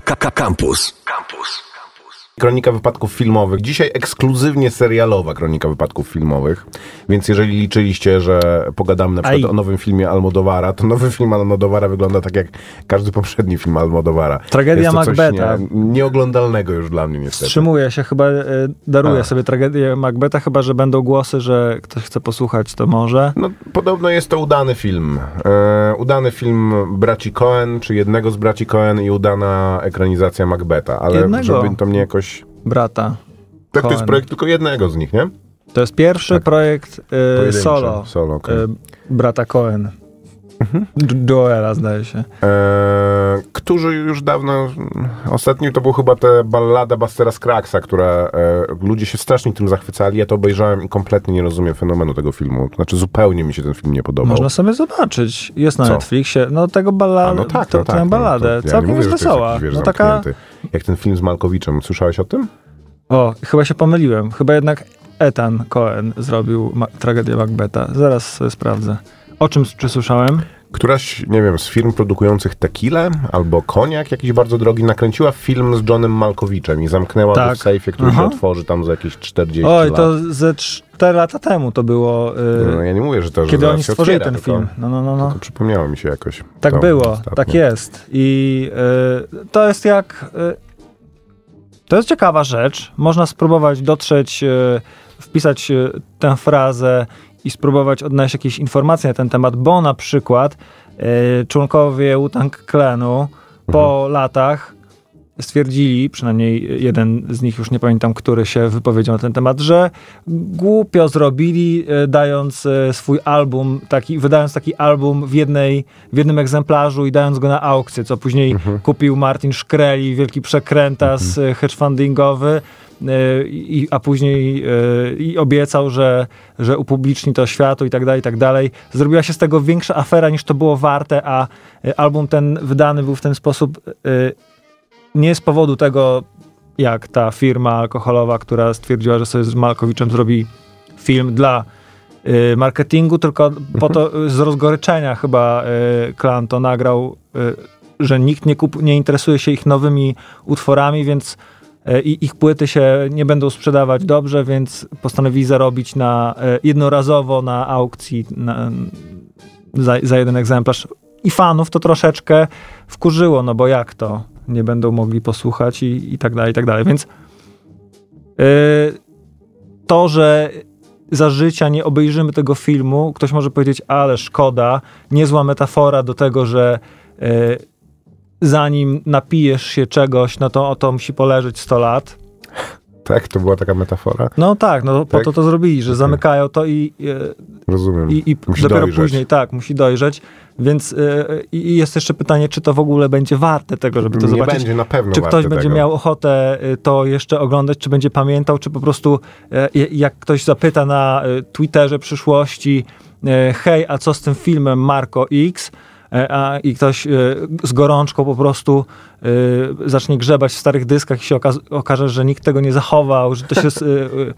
Campus. Campus. Kronika wypadków filmowych. Dzisiaj ekskluzywnie serialowa kronika wypadków filmowych. Więc jeżeli liczyliście, że pogadamy na przykład Aj. o nowym filmie Almodowara, to nowy film Almodowara wygląda tak jak każdy poprzedni film Almodowara. Tragedia Macbeta. Nie, nieoglądalnego już dla mnie niestety. Wstrzymuję się, chyba e, daruję A. sobie tragedię Macbeta, chyba że będą głosy, że ktoś chce posłuchać, to może. No, podobno jest to udany film. E, udany film braci Cohen, czy jednego z braci Cohen i udana ekranizacja Macbeta. Ale Jednego. żeby to mnie jakoś... Brata. Tak, to jest projekt tylko jednego z nich, nie? To jest pierwszy projekt e, Pojedynczy. solo, Solo, okej. e, brata Cohen. Mhm. Jo- Joela, zdaje się. E, którzy już dawno, ostatni to był chyba ta ballada Bastera Skraksa, która e, ludzie się strasznie tym zachwycali, ja to obejrzałem i kompletnie nie rozumiem fenomenu tego filmu. Znaczy zupełnie mi się ten film nie podobał. Można sobie zobaczyć. Jest na Co? Netflixie. No tego ballada, no tak, to, no tak. tę no, balladę. to ja Całkiem mówię, jest wesoła. jakiś, wiesz, no taka... Jak ten film z Malkowiczem. Słyszałeś o tym? O, chyba się pomyliłem. Chyba jednak Ethan Cohen zrobił ma- tragedię Macbeta. Zaraz sobie sprawdzę. O czym czy słyszałem? Któraś, nie wiem, z firm produkujących tequilę albo koniak jakiś bardzo drogi nakręciła film z Johnem Malkowiczem i zamknęła go Tak. w sejfie, który Aha. się otworzy tam za jakieś 40 Oj, lat. to ze 4 lata temu to było, y, No, ja nie mówię, że to, że kiedy zaraz oni stworzyli otwiera, ten film. No, no, no, no. Przypomniało mi się jakoś. Tak było, ostatnio. tak jest. I y, to jest jak. Y, to jest ciekawa rzecz. Można spróbować dotrzeć, y, wpisać y, tę frazę i spróbować odnaleźć jakieś informacje na ten temat, bo na przykład y, członkowie Wu-Tang Clanu po Mhm. latach stwierdzili, przynajmniej jeden z nich, już nie pamiętam, który się wypowiedział na ten temat, że głupio zrobili, e, dając e, swój album, taki, wydając taki album w, jednej, w jednym egzemplarzu i dając go na aukcję, co później kupił Martin Shkreli, wielki przekrętas hedge fundingowy, e, i, a później e, i obiecał, że, że upubliczni to światu i tak dalej, i tak dalej. Zrobiła się z tego większa afera niż to było warte, a e, album ten wydany był w ten sposób e, nie z powodu tego, jak ta firma alkoholowa, która stwierdziła, że sobie z Malkowiczem zrobi film dla marketingu, tylko po to y, z rozgoryczenia chyba Klan to nagrał, że nikt nie, kup, nie interesuje się ich nowymi utworami, więc i ich płyty się nie będą sprzedawać dobrze, więc postanowili zarobić na y, jednorazowo na aukcji na, za, za jeden egzemplarz. I fanów to troszeczkę wkurzyło, no bo jak to? Nie będą mogli posłuchać i, i tak dalej, i tak dalej. Więc yy, to, że za życia nie obejrzymy tego filmu, ktoś może powiedzieć, ale szkoda, niezła metafora do tego, że yy, zanim napijesz się czegoś, no to o to musi poleżeć 100 lat. Tak, to była taka metafora. No tak, no po Tak? to to zrobili, że zamykają to i, yy, Rozumiem. i, i dopiero dojrzeć. później, tak, musi dojrzeć. Więc yy, i jest jeszcze pytanie, czy to w ogóle będzie warte tego, żeby to nie zobaczyć. będzie na pewno Czy ktoś będzie tego. miał ochotę y, to jeszcze oglądać, czy będzie pamiętał, czy po prostu e, jak ktoś zapyta na Twitterze przyszłości, e, hej, a co z tym filmem Marco X? E, A, I ktoś e, z gorączką po prostu e, zacznie grzebać w starych dyskach i się okaz- okaże, że nikt tego nie zachował, że to się...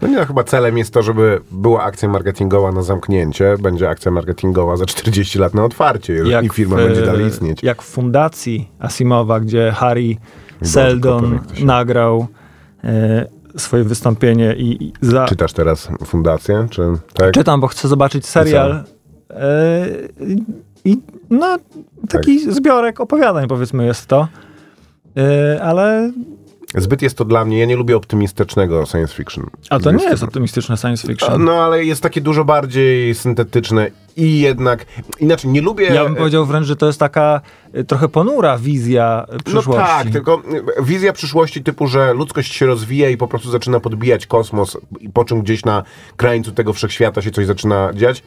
No nie, no, chyba celem jest to, żeby była akcja marketingowa na zamknięcie, będzie akcja marketingowa za 40 lat na otwarcie i firma w, będzie dalej istnieć. Jak w fundacji Asimowa, gdzie Harry Seldon jak nagrał swoje wystąpienie i, i za, Czytasz teraz fundację, czy tak? Czytam, bo chcę zobaczyć serial. I no, taki zbiorek opowiadań, powiedzmy, jest to. E, ale. Zbyt jest to dla mnie, ja nie lubię optymistycznego science fiction. A to nie jest optymistyczne science fiction. No ale jest takie dużo bardziej syntetyczne i jednak, inaczej, nie lubię... Ja bym powiedział wręcz, że to jest taka e, trochę ponura wizja przyszłości. No tak, tylko y, wizja przyszłości typu, że ludzkość się rozwija i po prostu zaczyna podbijać kosmos, i po czym gdzieś na krańcu tego wszechświata się coś zaczyna dziać.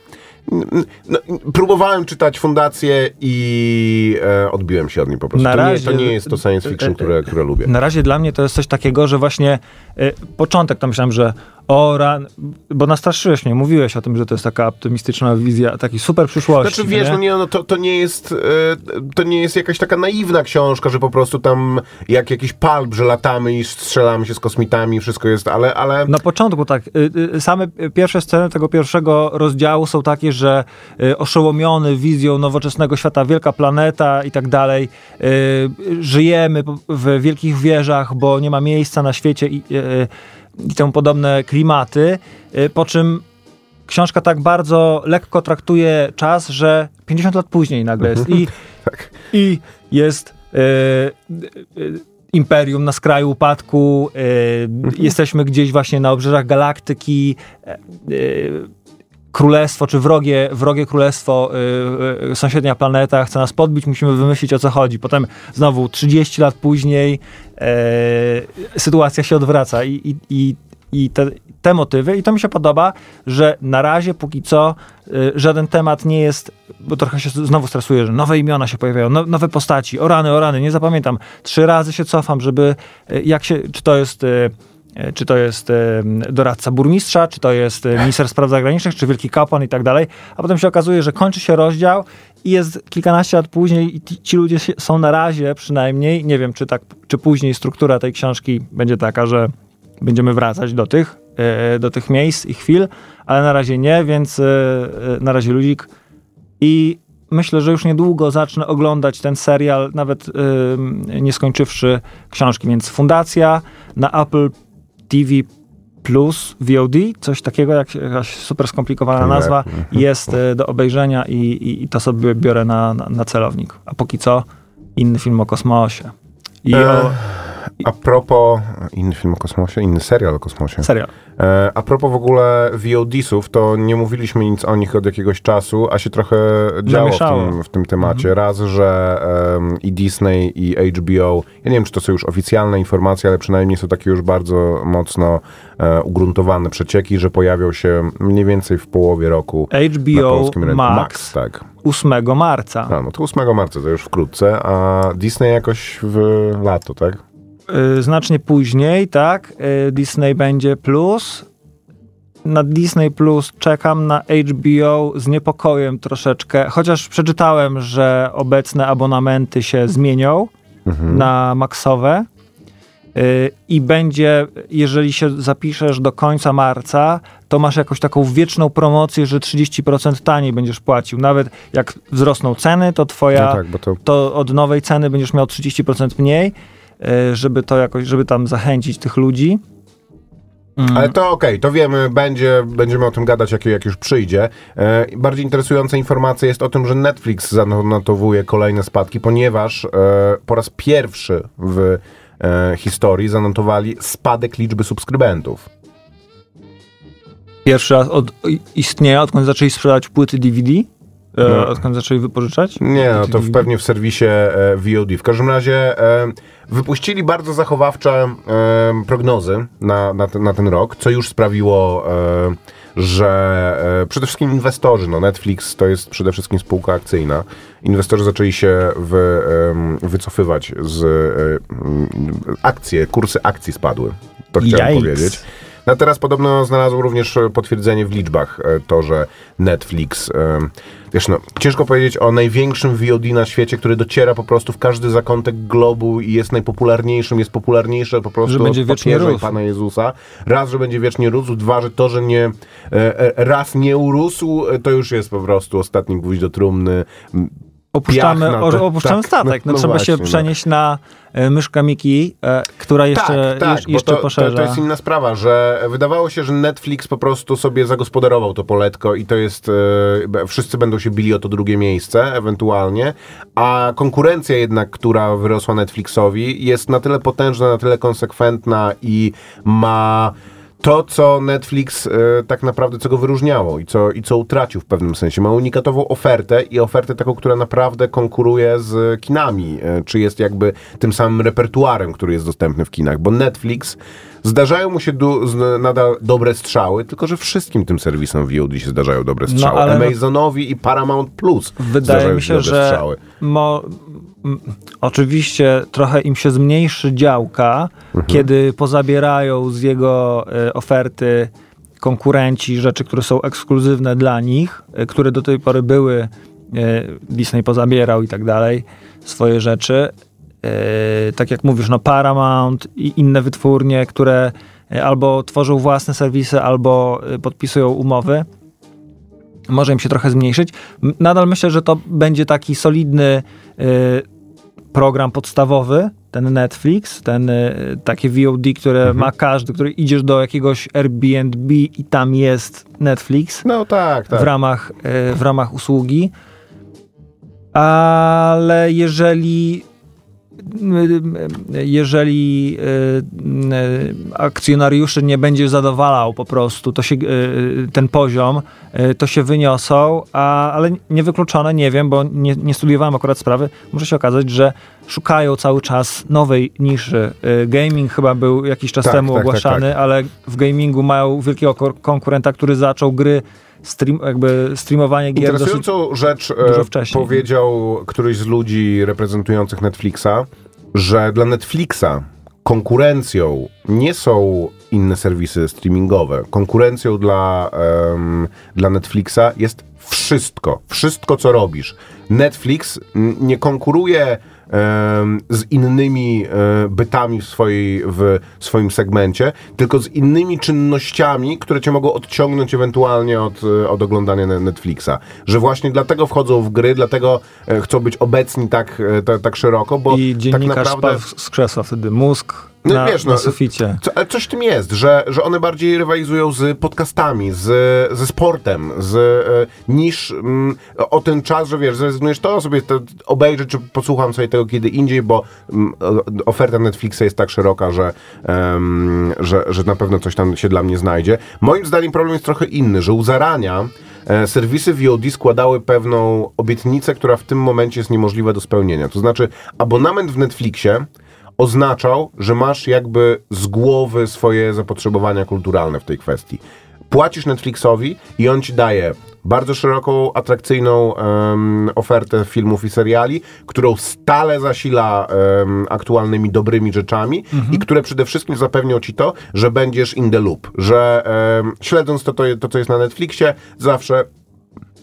No, próbowałem czytać fundację i e, odbiłem się od niej po prostu. Na to, razie- nie, to nie jest to science fiction, które, które lubię. Na razie dla mnie to jest coś takiego, że właśnie e, początek to myślałem, że O, ran, bo nastraszyłeś mnie, mówiłeś o tym, że to jest taka optymistyczna wizja, taki super przyszłości. Znaczy wiesz, nie? no nie, no to, to nie jest e, to nie jest jakaś taka naiwna książka, że po prostu tam jak jakiś palp, że latamy i strzelamy się z kosmitami, wszystko jest, ale, ale Na początku tak, y, y, same pierwsze sceny tego pierwszego rozdziału są takie, że y, oszołomiony wizją nowoczesnego świata, wielka planeta i tak dalej, żyjemy w wielkich wieżach, bo nie ma miejsca na świecie i, i temu podobne klimaty, y, po czym książka tak bardzo lekko traktuje czas, że 50 lat później nagle jest i, tak. i jest e, e, imperium na skraju upadku, e, jesteśmy gdzieś właśnie na obrzeżach galaktyki, królestwo, czy wrogie, wrogie królestwo, y, y, sąsiednia planeta chce nas podbić, musimy wymyślić o co chodzi. Potem znowu 30 lat później e, sytuacja się odwraca i, i, i, i te, te motywy i to mi się podoba, że na razie póki co y, żaden temat nie jest, bo trochę się znowu stresuję, że nowe imiona się pojawiają, no, nowe postaci, o rany, o rany, nie zapamiętam. Trzy razy się cofam, żeby y, jak się, czy to jest... Y, czy to jest e, doradca burmistrza, czy to jest e, minister spraw zagranicznych, czy wielki kapłan i tak dalej, a potem się okazuje, że kończy się rozdział i jest kilkanaście lat później i ci, ludzie są na razie przynajmniej, nie wiem, czy tak, czy później struktura tej książki będzie taka, że będziemy wracać do tych, e, do tych miejsc i chwil, ale na razie nie, więc e, e, na razie ludzik. I myślę, że już niedługo zacznę oglądać ten serial, nawet e, nie skończywszy książki, więc Fundacja na Apple TV Plus VOD, coś takiego, jak jakaś super skomplikowana Tak. nazwa, Mhm. jest e, do obejrzenia i, i, i to sobie biorę na, na, na celownik. A póki co inny film o kosmosie. I o A propos, inny film o kosmosie, inny serial o kosmosie. serial. E, a propos w ogóle VOD-sów, to nie mówiliśmy nic o nich od jakiegoś czasu, a się trochę działo w tym, w tym temacie. Raz, że em, i Disney, i HBO, ja nie wiem, czy to są już oficjalne informacje, ale przynajmniej są takie już bardzo mocno e, ugruntowane przecieki, że pojawią się mniej więcej w połowie roku na HBO polskim rynku. Max, tak. 8 marca. A, no to 8 marca, to już wkrótce, a Disney jakoś w lato, tak? Y, znacznie później, tak, y, Disney będzie plus. Na Disney Plus czekam na HBO z niepokojem troszeczkę, chociaż przeczytałem, że obecne abonamenty się zmienią na maksowe. Y, I będzie, jeżeli się zapiszesz do końca marca, to masz jakąś taką wieczną promocję, że 30% taniej będziesz płacił. Nawet jak wzrosną ceny, to twoja No tak, to to od nowej ceny będziesz miał 30% mniej, żeby to jakoś, żeby tam zachęcić tych ludzi. Mm. Ale to okej, to wiemy, będzie, będziemy o tym gadać, jak, jak już przyjdzie. E, bardziej interesująca informacja jest o tym, że Netflix zanotowuje kolejne spadki, ponieważ e, po raz pierwszy w e, historii zanotowali spadek liczby subskrybentów. Pierwszy raz od, istnieje, odkąd zaczęli sprzedawać płyty DVD, e, No. odkąd zaczęli wypożyczać. Nie, no to w, pewnie w serwisie e, VOD. W każdym razie e, wypuścili bardzo zachowawcze e, prognozy na, na, ten, na ten rok, co już sprawiło, e, że e, przede wszystkim inwestorzy, no Netflix to jest przede wszystkim spółka akcyjna, inwestorzy zaczęli się w, em, wycofywać z e, m, akcje, kursy akcji spadły. To chciałem Yikes. powiedzieć. No teraz podobno znalazł również potwierdzenie w liczbach e, to, że Netflix, wiesz no, ciężko powiedzieć o największym VOD na świecie, który dociera po prostu w każdy zakątek globu i jest najpopularniejszym, jest popularniejszy po prostu Że będzie od wiecznie rósł. Pana Jezusa. Raz, że będzie wiecznie rósł, dwa, że to, że nie e, e, raz nie urósł, e, to już jest po prostu ostatni gwóźdź do trumny. Opuszczamy, piach na o- to- opuszczamy tak, statek. No, no- trzeba właśnie, się no. przenieść na e, myszkę Miki, e, która jeszcze, tak, tak, jeszcze to, to, poszerza. to jest inna sprawa, że wydawało się, że Netflix po prostu sobie zagospodarował to poletko i to jest, e, wszyscy będą się bili o to drugie miejsce ewentualnie, a konkurencja jednak, która wyrosła Netflixowi jest na tyle potężna, na tyle konsekwentna i ma to, co Netflix e, tak naprawdę, co go wyróżniało i co, i co utracił w pewnym sensie. Ma unikatową ofertę i ofertę taką, która naprawdę konkuruje z kinami, e, czy jest jakby tym samym repertuarem, który jest dostępny w kinach, bo Netflix zdarzają mu się du- z- nadal dobre strzały, tylko że wszystkim tym serwisom VOD się zdarzają dobre strzały. ale no- Amazonowi i Paramount Plus Wydaje zdarzają mi się, dobre że strzały. mo, oczywiście trochę im się zmniejszy działka, kiedy pozabierają z jego e, oferty konkurenci rzeczy, które są ekskluzywne dla nich, e, które do tej pory były, e, Disney pozabierał i tak dalej, swoje rzeczy. E, tak jak mówisz, no Paramount i inne wytwórnie, które e, albo tworzą własne serwisy, albo e, podpisują umowy może im się trochę zmniejszyć. Nadal myślę, że to będzie taki solidny program podstawowy, ten Netflix, ten takie VOD, które ma każdy, który idziesz do jakiegoś Airbnb i tam jest Netflix No tak, tak. w ramach, w ramach usługi. Ale jeżeli jeżeli y, akcjonariuszy nie będzie zadowalał po prostu to się, y, ten poziom, y, to się wyniosą, a, ale niewykluczone, nie wiem, bo nie, nie studiowałem akurat sprawy, może się okazać, że szukają cały czas nowej niszy. Gaming chyba był jakiś czas Tak, temu tak, tak, ogłaszany, tak. ale w gamingu mają wielkiego ko- konkurenta, który zaczął gry stream, jakby streamowanie gier dosyć Interesującą rzecz e, dużo wcześniej. powiedział któryś z ludzi reprezentujących Netflixa, że dla Netflixa konkurencją nie są inne serwisy streamingowe. Konkurencją dla, em, dla Netflixa jest wszystko. Wszystko, co robisz. Netflix nie konkuruje z innymi e, bytami w, swojej, w swoim segmencie, tylko z innymi czynnościami, które cię mogą odciągnąć ewentualnie od, e, od oglądania ne- Netflixa. Że właśnie dlatego wchodzą w gry, dlatego e, chcą być obecni tak, e, ta, tak szeroko, bo I tak dziennikarz naprawdę... spadł z krzesła wtedy. Mózg No na, wiesz, no, na suficie. Co, ale coś w tym jest, że, że one bardziej rywalizują z podcastami, z, ze sportem, z, e, niż mm, o ten czas, że wiesz, zrezygnujesz to sobie to obejrzę, czy posłucham sobie tego kiedy indziej, bo mm, oferta Netflixa jest tak szeroka, że, że, że na pewno coś tam się dla mnie znajdzie. Moim zdaniem problem jest trochę inny, że u zarania e, serwisy VOD składały pewną obietnicę, która w tym momencie jest niemożliwa do spełnienia. To znaczy abonament w Netflixie oznaczał, że masz jakby z głowy swoje zapotrzebowania kulturalne w tej kwestii. Płacisz Netflixowi i on ci daje bardzo szeroką, atrakcyjną em, ofertę filmów i seriali, którą stale zasila em, aktualnymi, dobrymi rzeczami i które przede wszystkim zapewnią ci to, że będziesz in the loop, że em, śledząc to, to, to, co jest na Netflixie, zawsze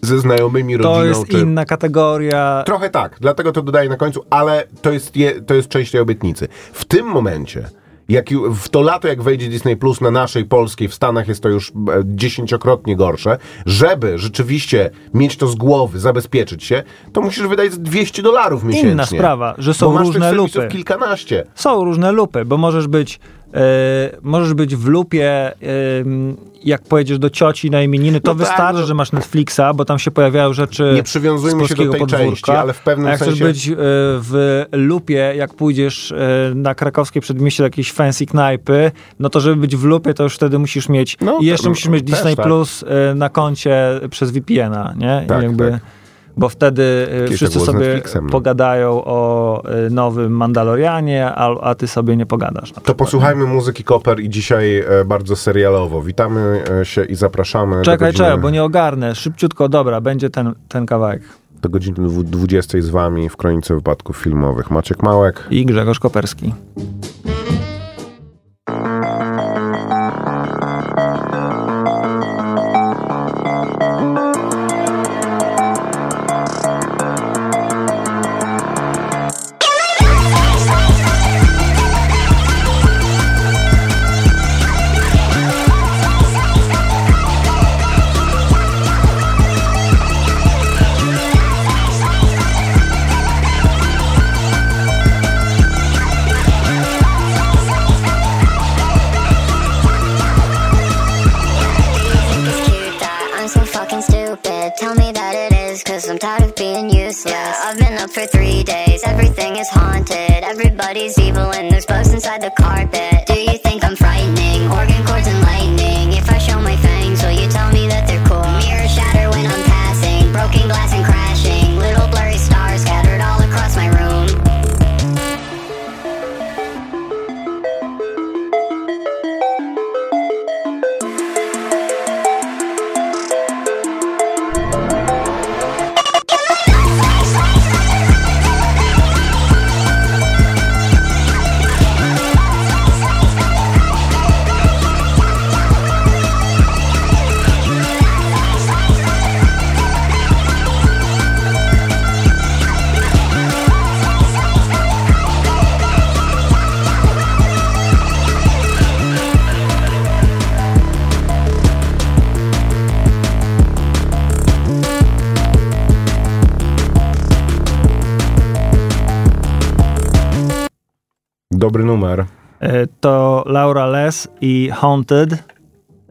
ze znajomymi, rodziną, To jest czy... inna kategoria. Trochę tak, dlatego to dodaję na końcu, ale to jest, je, to jest część tej obietnicy. W tym momencie, jak w to lato, jak wejdzie Disney Plus na naszej polskiej, w Stanach jest to już e, dziesięciokrotnie gorsze, żeby rzeczywiście mieć to z głowy, zabezpieczyć się, to musisz wydać z 200 dolarów miesięcznie. Inna sprawa, że są bo masz różne tych lupy. kilkanaście. Są różne lupy, bo możesz być, możesz być w lupie, e, jak pojedziesz do cioci na imieniny, to No tak, wystarczy, no. że masz Netflixa, bo tam się pojawiają rzeczy Nie przywiązujmy się do tej podwórka. części, ale w pewnym A jak sensie- chcesz być e, w lupie, jak pójdziesz e, na krakowskie przedmieście do jakiejś fancy knajpy, no to żeby być w lupie, to już wtedy musisz mieć No, i jeszcze musisz mieć Disney tak. Plus e, na koncie przez VPN-a, nie? I Tak, jakby, tak. Bo wtedy e, Kiedyś wszyscy sobie no. pogadają o e, nowym Mandalorianie, a, a ty sobie nie pogadasz. To posłuchajmy muzyki Koper i dzisiaj e, bardzo serialowo. Witamy się i zapraszamy Czekaj, godziny, czekaj, bo nie ogarnę. Szybciutko, dobra, będzie ten, ten kawałek. do godziny dwu- 20 z wami w Kronice Wypadków Filmowych. Maciek Małek. I Grzegorz Koperski. Carpet. Dobry numer. E, To Laura Les i Haunted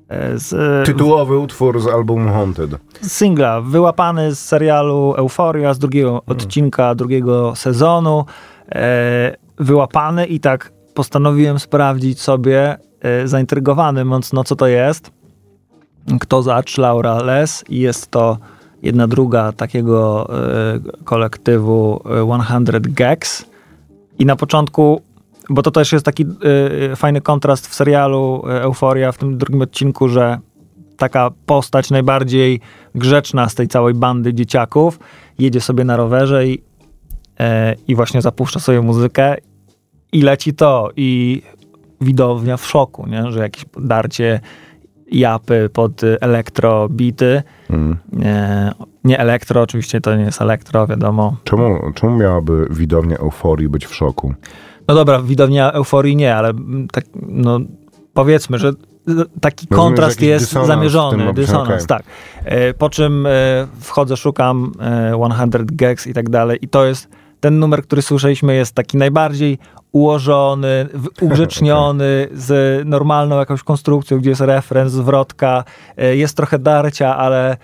e, z Tytułowy utwór z albumu Haunted. singla, wyłapany z serialu Euforia, z drugiego odcinka drugiego sezonu. E, wyłapany i tak postanowiłem sprawdzić sobie, e, zaintrygowany mocno, co to jest. Kto zacz Laura Les i jest to jedna druga takiego e, kolektywu e, 100 Gags. I na początku, bo to też jest taki e, fajny kontrast w serialu e, Euforia w tym drugim odcinku, że taka postać najbardziej grzeczna z tej całej bandy dzieciaków jedzie sobie na rowerze i, e, i właśnie zapuszcza sobie muzykę i leci to i widownia w szoku, nie? że jakieś darcie japy pod y, elektro bity. Mm. E, nie elektro, oczywiście to nie jest elektro, wiadomo. Czemu, czemu miałaby widownia euforii być w szoku? No dobra, widownia euforii nie, ale tak, no, powiedzmy, że taki Rozumiem, kontrast jest dysonans zamierzony, dysonans, okej. tak. E, Po czym e, wchodzę, szukam e, 100 gags i tak dalej i to jest, ten numer, który słyszeliśmy jest taki najbardziej ułożony, ugrzeczniony, z normalną jakąś konstrukcją, gdzie jest refren, zwrotka, e, jest trochę darcia, ale e,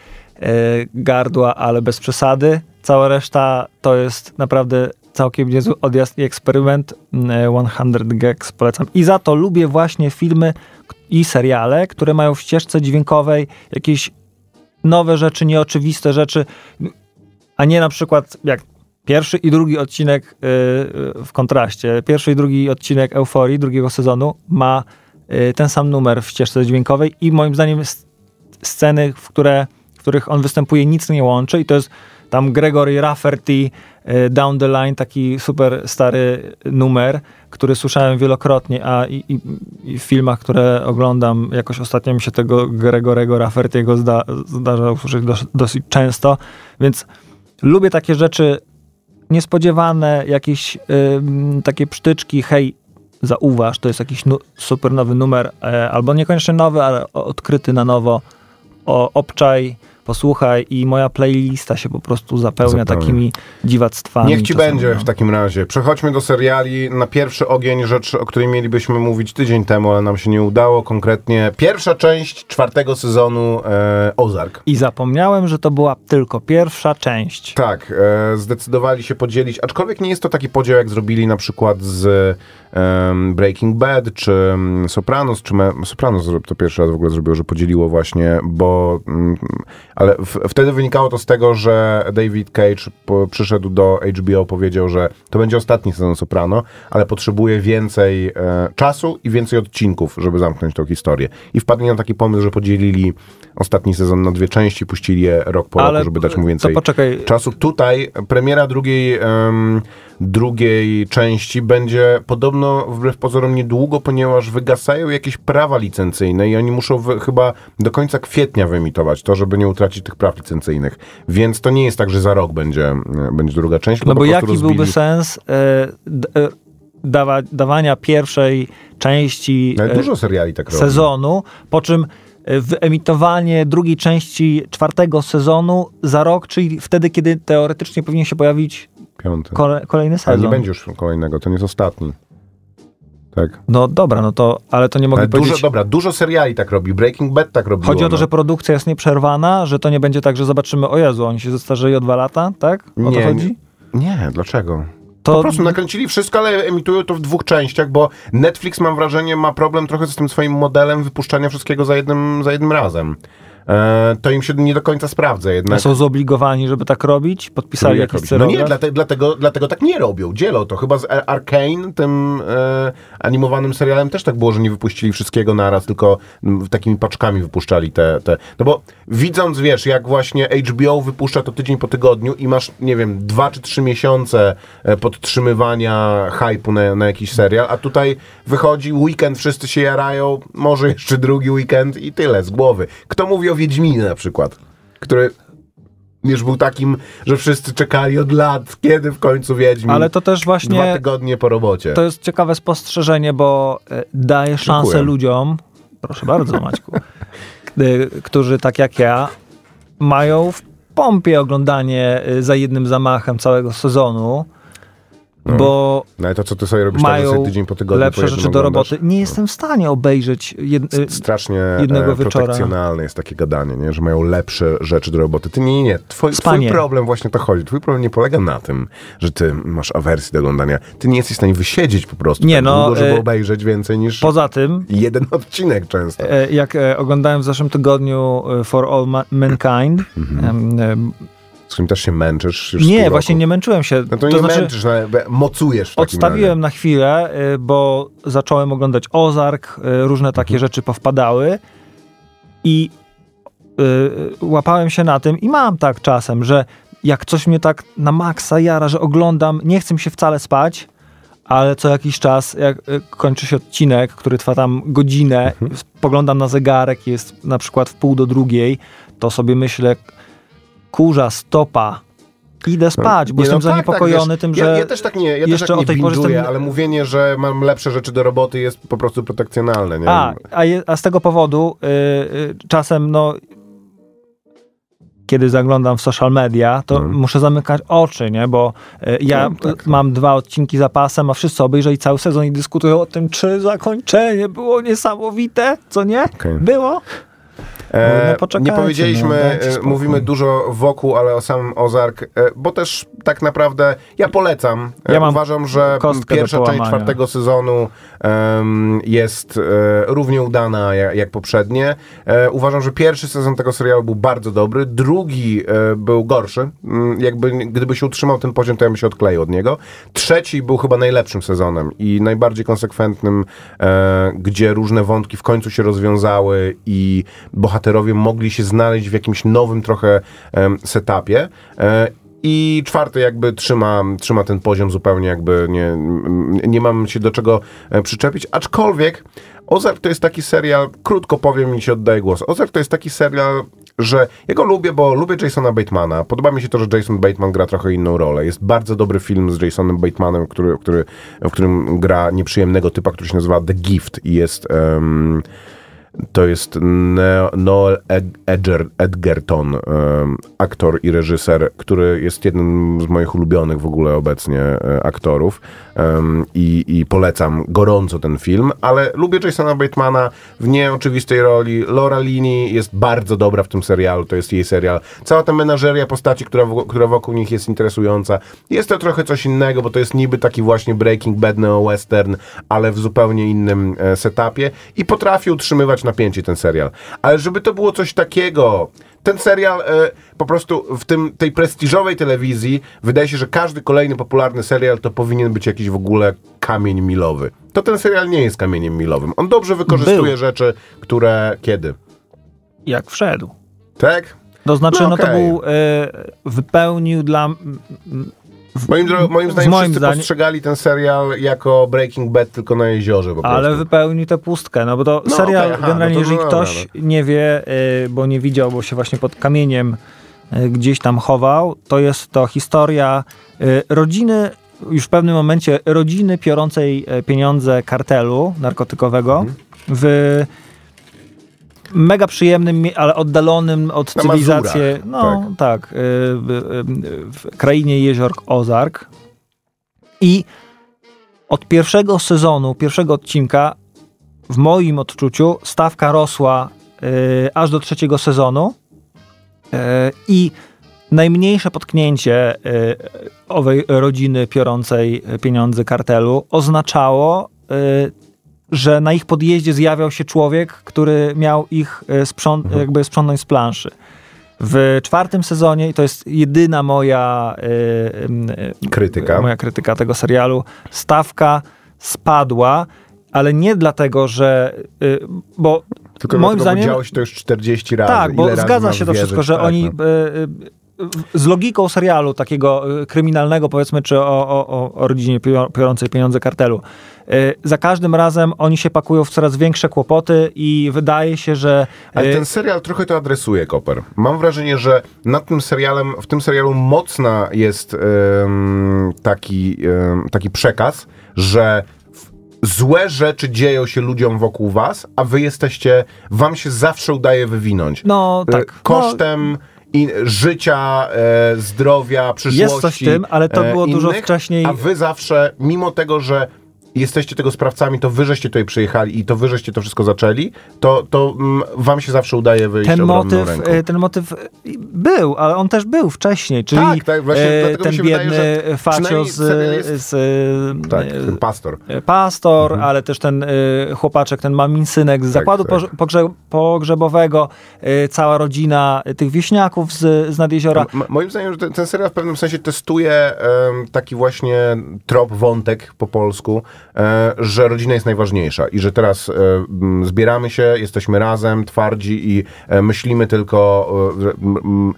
gardła, ale bez przesady. Cała reszta to jest naprawdę całkiem niezły odjazd i eksperyment. Mm, 100 Gags polecam. I za to lubię właśnie filmy i seriale, które mają w ścieżce dźwiękowej jakieś nowe rzeczy, nieoczywiste rzeczy, a nie na przykład jak pierwszy i drugi odcinek y, y, w kontraście. Pierwszy i drugi odcinek Euforii drugiego sezonu ma y, ten sam numer w ścieżce dźwiękowej i moim zdaniem sceny, w, które, w których on występuje, nic nie łączy i to jest tam Gregory Rafferty Down the Line, taki super stary numer, który słyszałem wielokrotnie, a i, i, i w filmach, które oglądam, jakoś ostatnio mi się tego Gregorego Rafferty'ego zda, zdarza usłyszeć dos, dosyć często, więc lubię takie rzeczy niespodziewane, jakieś ym, takie psztyczki, hej, zauważ, to jest jakiś nu- super nowy numer, e, albo niekoniecznie nowy, ale odkryty na nowo, o, obczaj, posłuchaj i moja playlista się po prostu zapełnia, takimi dziwactwami. Niech ci będzie no. w takim razie. Przechodźmy do seriali. Na pierwszy ogień rzecz, o której mielibyśmy mówić tydzień temu, ale nam się nie udało. Konkretnie pierwsza część czwartego sezonu e, Ozark. I zapomniałem, że to była tylko pierwsza część. Tak, e, zdecydowali się podzielić, aczkolwiek nie jest to taki podział, jak zrobili na przykład z em, Breaking Bad, czy mm, Sopranos, czy me, Sopranos to pierwszy raz w ogóle zrobiło, że podzieliło właśnie, bo mm, ale w, wtedy wynikało to z tego, że David Cage po, przyszedł do HBO, powiedział, że to będzie ostatni sezon Soprano, ale potrzebuje więcej e, czasu i więcej odcinków, żeby zamknąć tą historię. I wpadli na taki pomysł, że podzielili ostatni sezon na dwie części, puścili je rok po roku, żeby dać mu więcej czasu. Tutaj premiera drugiej, drugiej części będzie podobno wbrew pozorom niedługo, ponieważ wygasają jakieś prawa licencyjne i oni muszą wy, chyba do końca kwietnia wyemitować to, żeby nie utracić tych praw licencyjnych. Więc to nie jest tak, że za rok będzie, będzie druga część. No bo jaki byłby rozbili- sens e, e, dawa, dawania pierwszej części Ale e, dużo seriali tak robi. sezonu, po czym wyemitowanie drugiej części czwartego sezonu za rok, czyli wtedy, kiedy teoretycznie powinien się pojawić Piąty. kole, kolejny Ale nie sezon. będzie już kolejnego, to nie jest ostatni. Tak. No dobra, no to, ale to nie mogli Ale dużo, powiedzieć... dobra, dużo seriali tak robi. Breaking Bad tak robiło. Chodzi o to, no. że produkcja jest nieprzerwana, że to nie będzie tak, że zobaczymy, o Jezu, oni się zestarzeją o dwa lata, tak? O to Nie, chodzi? Nie, dlaczego? To Po prostu nakręcili wszystko, ale emitują to w dwóch częściach, bo Netflix, mam wrażenie, ma problem trochę z tym swoim modelem wypuszczania wszystkiego za jednym, za jednym razem. E, to im się nie do końca sprawdza jednak. są zobligowani, żeby tak robić? Podpisali Jak jakiś robić? No nie, dlatego, dlatego, dlatego tak nie robią. Dzielą to. Chyba z Ar- Arcane, tym e, animowanym serialem też tak było, że nie wypuścili wszystkiego naraz, tylko takimi paczkami wypuszczali te, te... No bo widząc, wiesz, jak właśnie HBO wypuszcza to tydzień po tygodniu i masz, nie wiem, dwa czy trzy miesiące e, podtrzymywania hypu na, na jakiś serial, a tutaj wychodzi weekend, wszyscy się jarają, może jeszcze drugi weekend i tyle, z głowy. Kto mówi o Wiedźminie na przykład? Który już był takim, że wszyscy czekali od lat, kiedy w końcu Wiedźmin. Ale to też Dwa właśnie tygodnie po robocie. to jest ciekawe spostrzeżenie, bo e, daje szansę Dziękuję. ludziom, proszę bardzo Maćku, którzy tak jak ja mają w pompie oglądanie y, za jednym zamachem całego sezonu, bo No ale to, co ty sobie robisz mają sobie tydzień po tygodniu, po lepsze jednym rzeczy do oglądasz? roboty. Nie jestem w stanie obejrzeć jed... Strasznie jednego e, protekcjonalne jest takie gadanie, nie? że mają lepsze rzeczy do roboty. Ty nie, nie, nie. Twój, twój problem właśnie to chodzi. Twój problem nie polega na tym, że ty masz awersję do oglądania. Ty nie jesteś w stanie wysiedzieć po prostu Nie, tak no, długo, żeby e, obejrzeć więcej niż Poza tym, jeden odcinek często. e, jak e, oglądałem w zeszłym tygodniu e, For All Ma- Mankind, em, em, Z którym też się męczysz już nie, właśnie nie męczyłem się. No to, nie męczysz, no, mocujesz w Odstawiłem razie. na chwilę, y, bo zacząłem oglądać Ozark, y, różne takie Mhm. rzeczy powpadały i y, łapałem się na tym i mam tak czasem, że jak coś mnie tak na maksa jara, że oglądam, nie chcę mi się wcale spać, ale co jakiś czas, jak kończy się odcinek, który trwa tam godzinę, Mhm. spoglądam na zegarek, jest na przykład w pół do drugiej, to sobie myślę, kurza, stopa, idę spać, bo Nie, jestem no tak, zaniepokojony tak, tym, że Ja, ja też tak nie, ja też jeszcze tak nie o tej porze binge'uję, jestem- ale mówienie, że mam lepsze rzeczy do roboty jest po prostu protekcjonalne, nie? A, a, je, a z tego powodu y, y, czasem, no, kiedy zaglądam w social media, to Mhm. muszę zamykać oczy, nie? Bo y, ja No, tak. mam dwa odcinki za pasem, a wszyscy obejrzeli cały sezon i dyskutują o tym, czy zakończenie było niesamowite, co nie? Okej. Było? E, No poczekajcie, nie powiedzieliśmy, no, e, mówimy dużo wokół, ale o samym Ozark, e, bo też tak naprawdę ja polecam. E, Ja Uważam, że pierwsza część czwartego sezonu em, jest e, równie udana jak, jak poprzednie. E, uważam, że pierwszy sezon tego serialu był bardzo dobry, drugi był gorszy. Mm, Jakby gdyby się utrzymał ten poziom, to ja bym się odkleił od niego. Trzeci był chyba najlepszym sezonem i najbardziej konsekwentnym, gdzie różne wątki w końcu się rozwiązały i bohaterowie mogli się znaleźć w jakimś nowym trochę setupie. E, i czwarty jakby trzyma, trzyma ten poziom zupełnie jakby nie, nie mam się do czego e, przyczepić, aczkolwiek Ozark to jest taki serial, krótko powiem i się oddaję głos. Ozark to jest taki serial, że ja go lubię, bo lubię Jasona Batemana. Podoba mi się to, że Jason Bateman gra trochę inną rolę. Jest bardzo dobry film z Jasonem Batemanem, który, który, w którym gra nieprzyjemnego typa, który się nazywa The Gift i jest... em, to jest Noel Ed- Edger, Edgerton, aktor i reżyser, który jest jednym z moich ulubionych w ogóle obecnie e, aktorów i, i polecam gorąco ten film, ale lubię Jasona Batemana w nieoczywistej roli. Laura Linney jest bardzo dobra w tym serialu, to jest jej serial. Cała ta menażeria postaci, która, która wokół nich jest interesująca. Jest to trochę coś innego, bo to jest niby taki właśnie Breaking Bad neo-western, ale w zupełnie innym e, setupie i potrafi utrzymywać napięcie ten serial. Ale żeby to było coś takiego, ten serial e, po prostu w tym, tej prestiżowej telewizji wydaje się, że każdy kolejny popularny serial to powinien być jakiś w ogóle kamień milowy. To ten serial nie jest kamieniem milowym. On dobrze wykorzystuje Był. rzeczy, które kiedy? Jak wszedł. Tak? To znaczy, No no, to był, y, wypełnił dla... Moim, moim zdaniem moim wszyscy zdaniem- postrzegali ten serial jako Breaking Bad tylko na jeziorze po prostu. Ale wypełnił tę pustkę, no bo to No, serial, okej, aha, generalnie no to jeżeli no ktoś dobra, nie wie, y, bo nie widział, bo się właśnie pod kamieniem y, gdzieś tam chował, to jest to historia y, rodziny, już w pewnym momencie rodziny piorącej pieniądze kartelu narkotykowego Mhm. w mega przyjemnym, ale oddalonym od cywilizacji, no tak, y, w, w, w krainie jezior Ozark. I od pierwszego sezonu, pierwszego odcinka, w moim odczuciu, stawka rosła y, aż do trzeciego sezonu. Y, I najmniejsze potknięcie y, owej rodziny piorącej pieniądze kartelu oznaczało, y, że na ich podjeździe zjawiał się człowiek, który miał ich sprząt- Mhm. jakby sprzątnąć z planszy. W czwartym sezonie, i to jest jedyna moja y, y, Krytyka. moja krytyka tego serialu, stawka spadła, ale nie dlatego, że bo Tylko moim dlatego, bo zdaniem działo się to już 40 razy. tak, bo zgadza się to wierzyć? wszystko, że Tak, oni no. Z logiką serialu takiego y, kryminalnego, powiedzmy, czy o, o, o- rodzinie piorącej pieniądze kartelu, y, za każdym razem oni się pakują w coraz większe kłopoty i wydaje się, że Ale y, ten serial trochę to adresuje, Koper. Mam wrażenie, że nad tym serialem, w tym serialu mocna jest em, taki, em, taki przekaz, że złe rzeczy dzieją się ludziom wokół was, a wy jesteście, wam się zawsze udaje wywinąć. no tak. Kosztem i życia, e, zdrowia, przyszłości. Jest coś w tym, ale to e, było dużo innych, wcześniej. A wy zawsze, mimo tego, że jesteście tego sprawcami, to wy żeście tutaj przyjechali i to wy żeście to wszystko zaczęli, to, to mm, wam się zawsze udaje wyjść ten motyw, ręką. e, ten motyw e, był, ale on też był wcześniej, czyli Tak, tak, właśnie e, ten wydaje, biedny facio z, jest- z Tak, ten pastor. pastor, ale też ten chłopaczek, ten mamin synek z zakładu tak. pogrze- pogrzebowego, cała rodzina tych wieśniaków z, z nad jeziora. M- moim zdaniem, że ten, ten serial w pewnym sensie testuje taki właśnie trop, wątek po polsku, że rodzina jest najważniejsza i że teraz e, zbieramy się, jesteśmy razem, twardzi i e, myślimy tylko e,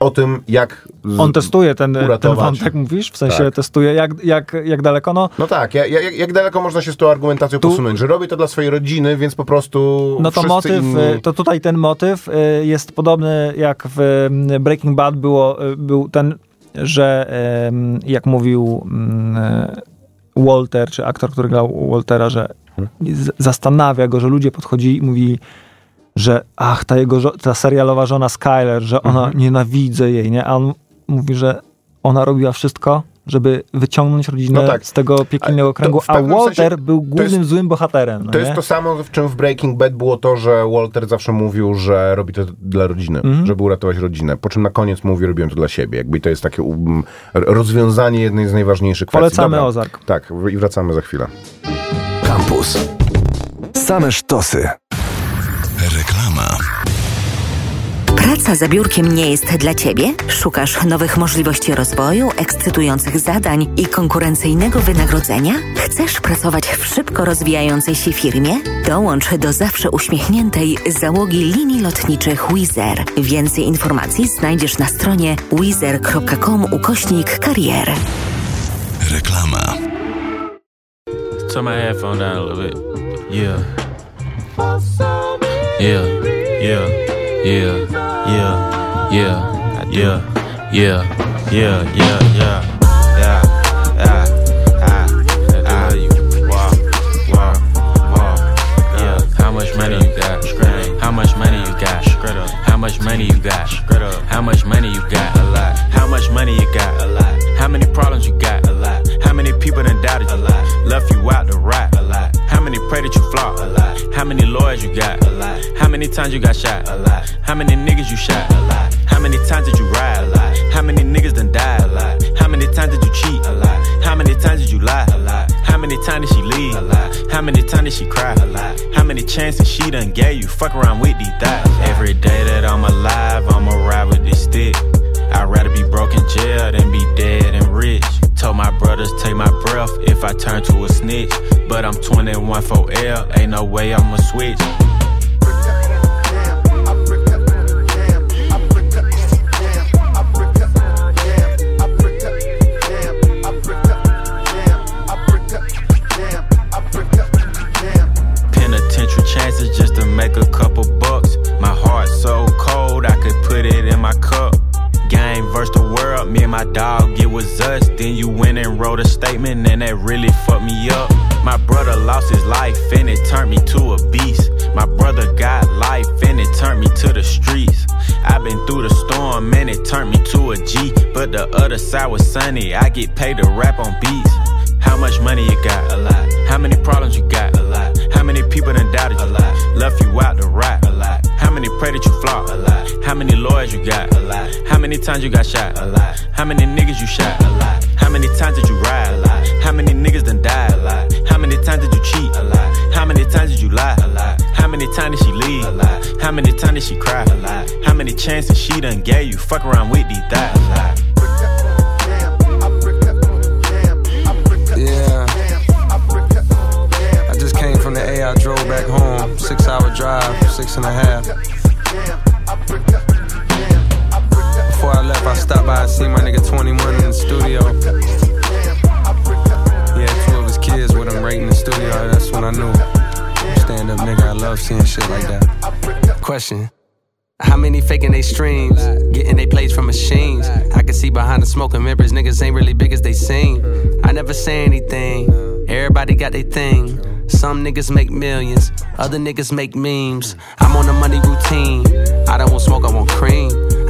o tym, jak... z- On testuje ten, ten uratować. wątek, mówisz? W sensie Tak. testuje, jak, jak, jak daleko? No, No tak, ja- ja- jak, jak daleko można się z tą argumentacją Tu- posunąć, że robię to dla swojej rodziny, więc po prostu no to motyw, inni... to tutaj ten motyw jest podobny jak w Breaking Bad było, był ten, że jak mówił e, Walter, czy aktor, który grał Waltera, że zastanawia go, że ludzie podchodzili i mówili, że ach, ta jego, ta serialowa żona Skyler, że ona nienawidzę jej, nie? A on mówi, że ona robiła wszystko, żeby wyciągnąć rodzinę No tak. z tego piekielnego kręgu, a Walter sensie był głównym jest- złym bohaterem. No To nie? jest to samo, w czym w Breaking Bad było to, że Walter zawsze mówił, że robi to dla rodziny, Mhm. żeby uratować rodzinę. Po czym na koniec mówi, robiłem to dla siebie. Jakby to jest takie um, rozwiązanie jednej z najważniejszych kwestii. Polecamy Dobra. Ozark. Tak, i wracamy za chwilę. Campus. Same sztosy. Reklama. Praca za biurkiem nie jest dla Ciebie? Szukasz nowych możliwości rozwoju, ekscytujących zadań i konkurencyjnego wynagrodzenia? Chcesz pracować w szybko rozwijającej się firmie? Dołącz do zawsze uśmiechniętej załogi linii lotniczych Wizer. Więcej informacji znajdziesz na stronie wizer.com ukośnik kariery. Reklama. Turn my headphone down a little bit. Yeah. Yeah. Yeah. Yeah. Yeah, yeah, yeah, yeah, yeah, yeah, yeah. yeah, yeah. How much money you got? How much money you got? A lot. How much money you got? A lot. How many problems you got? A lot. How many people done doubted you? A lot. Left you out to rot? Pray that you flop? A lot. How many lawyers you got? A lot. How many times you got shot? A lot. How many niggas you shot? A lot. How many times did you ride? A lot. How many niggas done died? A lot. How many times did you cheat? A lot. How many times did you lie? A lot. How many times did she leave? A lot. How many times did she cry? A lot. How many chances she done gave you? Fuck around with these thighs. Every day that I'm alive, I'ma ride with this stick. I'd rather be broke in jail than be dead and rich. Told my brothers take my breath if I turn to a snitch. But I'm 21 for L, ain't no way I'ma switch. That really fucked me up. My brother lost his life, and it turned me to a beast. My brother got life, and it turned me to the streets. I've been through the storm, and it turned me to a G. But the other side was sunny, I get paid to rap on beats. How much money you got? A lot. How many problems you got? A lot. How many people done doubted you? A lot. Left you out lot. How many pray that you flop? A lot. How many lawyers you got? A lot. How many times you got shot? A lot. How many niggas you shot? A lot. How many times did you ride? A lot. How many niggas done died? A lot. How many times did you cheat? A lot. How many times did you lie? A lot. How many times did she leave? A lot. How many times did she cry? A lot. How many chances she done gave you? Fuck around with these thighs. A lot. Yeah. I just came from the A. I drove back home. Six hour drive, six and a half. Before I left, I stopped by and see my nigga 21 in the studio. Yeah, two of his kids with him right in the studio. That's when I knew. Stand up nigga, I love seeing shit like that. Question. How many faking they streams? Getting they plays from machines. I can see behind the smoke and mirrors, niggas ain't really big as they seem. I never say anything. Everybody got their thing. Some niggas make millions, other niggas make memes. I'm on a money routine. I don't want smoke, I want cream.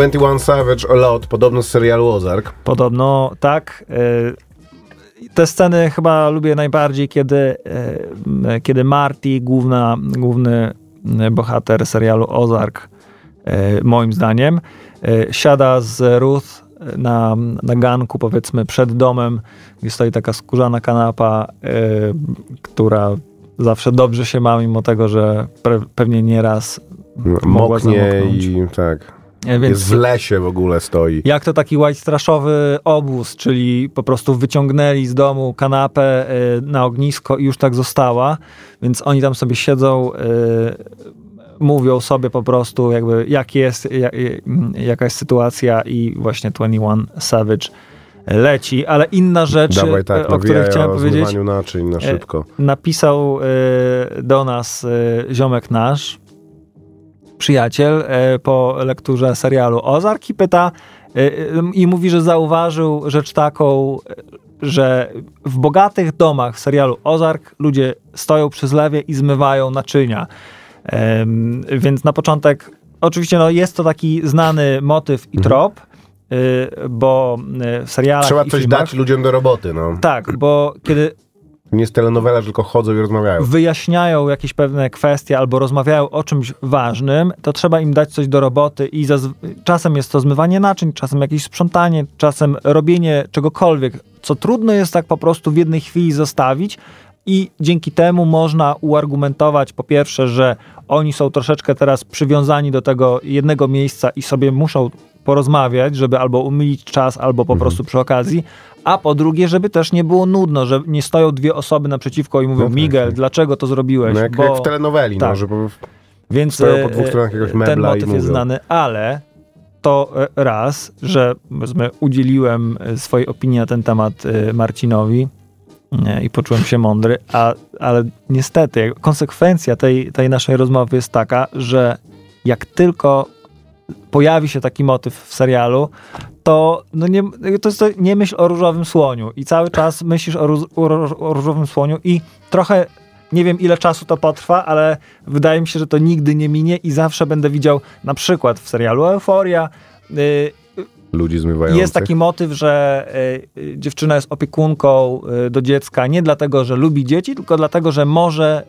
Twenty One Savage A Lot, podobno z serialu Ozark. Podobno tak. e, Te sceny chyba lubię najbardziej, kiedy, e, m, kiedy Marty, główna, główny bohater serialu Ozark, moim zdaniem, siada z Ruth na, na ganku, powiedzmy, przed domem, gdzie stoi taka skórzana kanapa, która zawsze dobrze się ma, mimo tego, że pewnie nieraz mogła Moknie zamoknąć. i tak. Więc Jest w lesie w ogóle stoi. jak to taki white trashowy obóz, czyli po prostu wyciągnęli z domu kanapę y, na ognisko i już tak została, więc oni tam sobie siedzą, y, mówią sobie po prostu jakby jak jest, y, jaka jest sytuacja i właśnie 21 Savage leci, ale inna rzecz, Dawaj tak, o której chciałem o powiedzieć, naczyń na szybko. napisał do nas ziomek nasz, przyjaciel, y, po lekturze serialu Ozark i pyta y, y, i mówi, że zauważył rzecz taką, że w bogatych domach w serialu Ozark ludzie stoją przy zlewie i zmywają naczynia. Więc na początek, oczywiście no, jest to taki znany motyw i trop, y, bo w serialach Trzeba coś filmach, dać ludziom do roboty, no. Tak, bo kiedy Nie jest telenowela, tylko chodzą i rozmawiają. wyjaśniają jakieś pewne kwestie albo rozmawiają o czymś ważnym, to trzeba im dać coś do roboty i zazw- czasem jest to zmywanie naczyń, czasem jakieś sprzątanie, czasem robienie czegokolwiek, co trudno jest tak po prostu w jednej chwili zostawić i dzięki temu można uargumentować po pierwsze, że oni są troszeczkę teraz przywiązani do tego jednego miejsca i sobie muszą porozmawiać, żeby albo umylić czas, albo po prostu przy okazji, a po drugie, żeby też nie było nudno, że nie stoją dwie osoby naprzeciwko i mówią, No tak, Miguel, tak. dlaczego to zrobiłeś? No jak, Bo- jak w telenoweli, no, tak. że po, Więc stoją po e, dwóch stronach jakiegoś ten mebla i motyw jest mówią. znany, ale to e, raz, że udzieliłem e, swojej opinii na ten temat e, Marcinowi e, i poczułem się mądry, a, ale niestety konsekwencja tej, tej naszej rozmowy jest taka, że jak tylko pojawi się taki motyw w serialu, to, no nie, to jest to, nie myśl o różowym słoniu i cały czas myślisz o, róż, o, o różowym słoniu i trochę nie wiem ile czasu to potrwa, ale wydaje mi się, że to nigdy nie minie i zawsze będę widział na przykład w serialu Euforia y, ludzi zmywających. jest taki motyw, że y, y, dziewczyna jest opiekunką y, do dziecka nie dlatego, że lubi dzieci, tylko dlatego, że może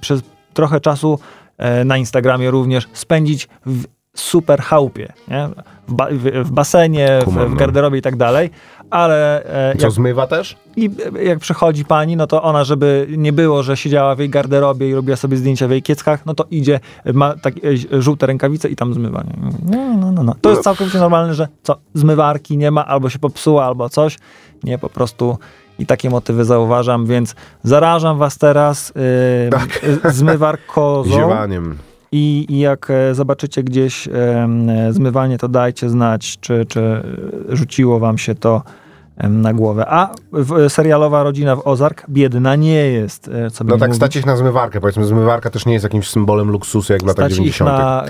przez trochę czasu na Instagramie również spędzić w super chałupie, nie? W, ba- w, w basenie, w, Kumam, w no. garderobie i tak dalej, ale e, Co jak, zmywa też? i e, jak przychodzi pani, no to ona, żeby nie było, że siedziała w jej garderobie i robiła sobie zdjęcia w jej kieckach, no to idzie, ma takie e, żółte rękawice i tam zmywa. No, no, no, no. To jest całkowicie normalne, że co, zmywarki nie ma, albo się popsuła, albo coś. Nie, po prostu i takie motywy zauważam, więc zarażam was teraz yy, Tak. zmywarkozą. Ziewaniem. I, I jak e, zobaczycie gdzieś e, zmywanie, to dajcie znać, czy, czy rzuciło wam się to na głowę. A w, serialowa rodzina w Ozark biedna nie jest. e, Co No tak, mówić. stać ich na zmywarkę. Powiedzmy, zmywarka też nie jest jakimś symbolem luksusu jak w latach Stać ich 90. na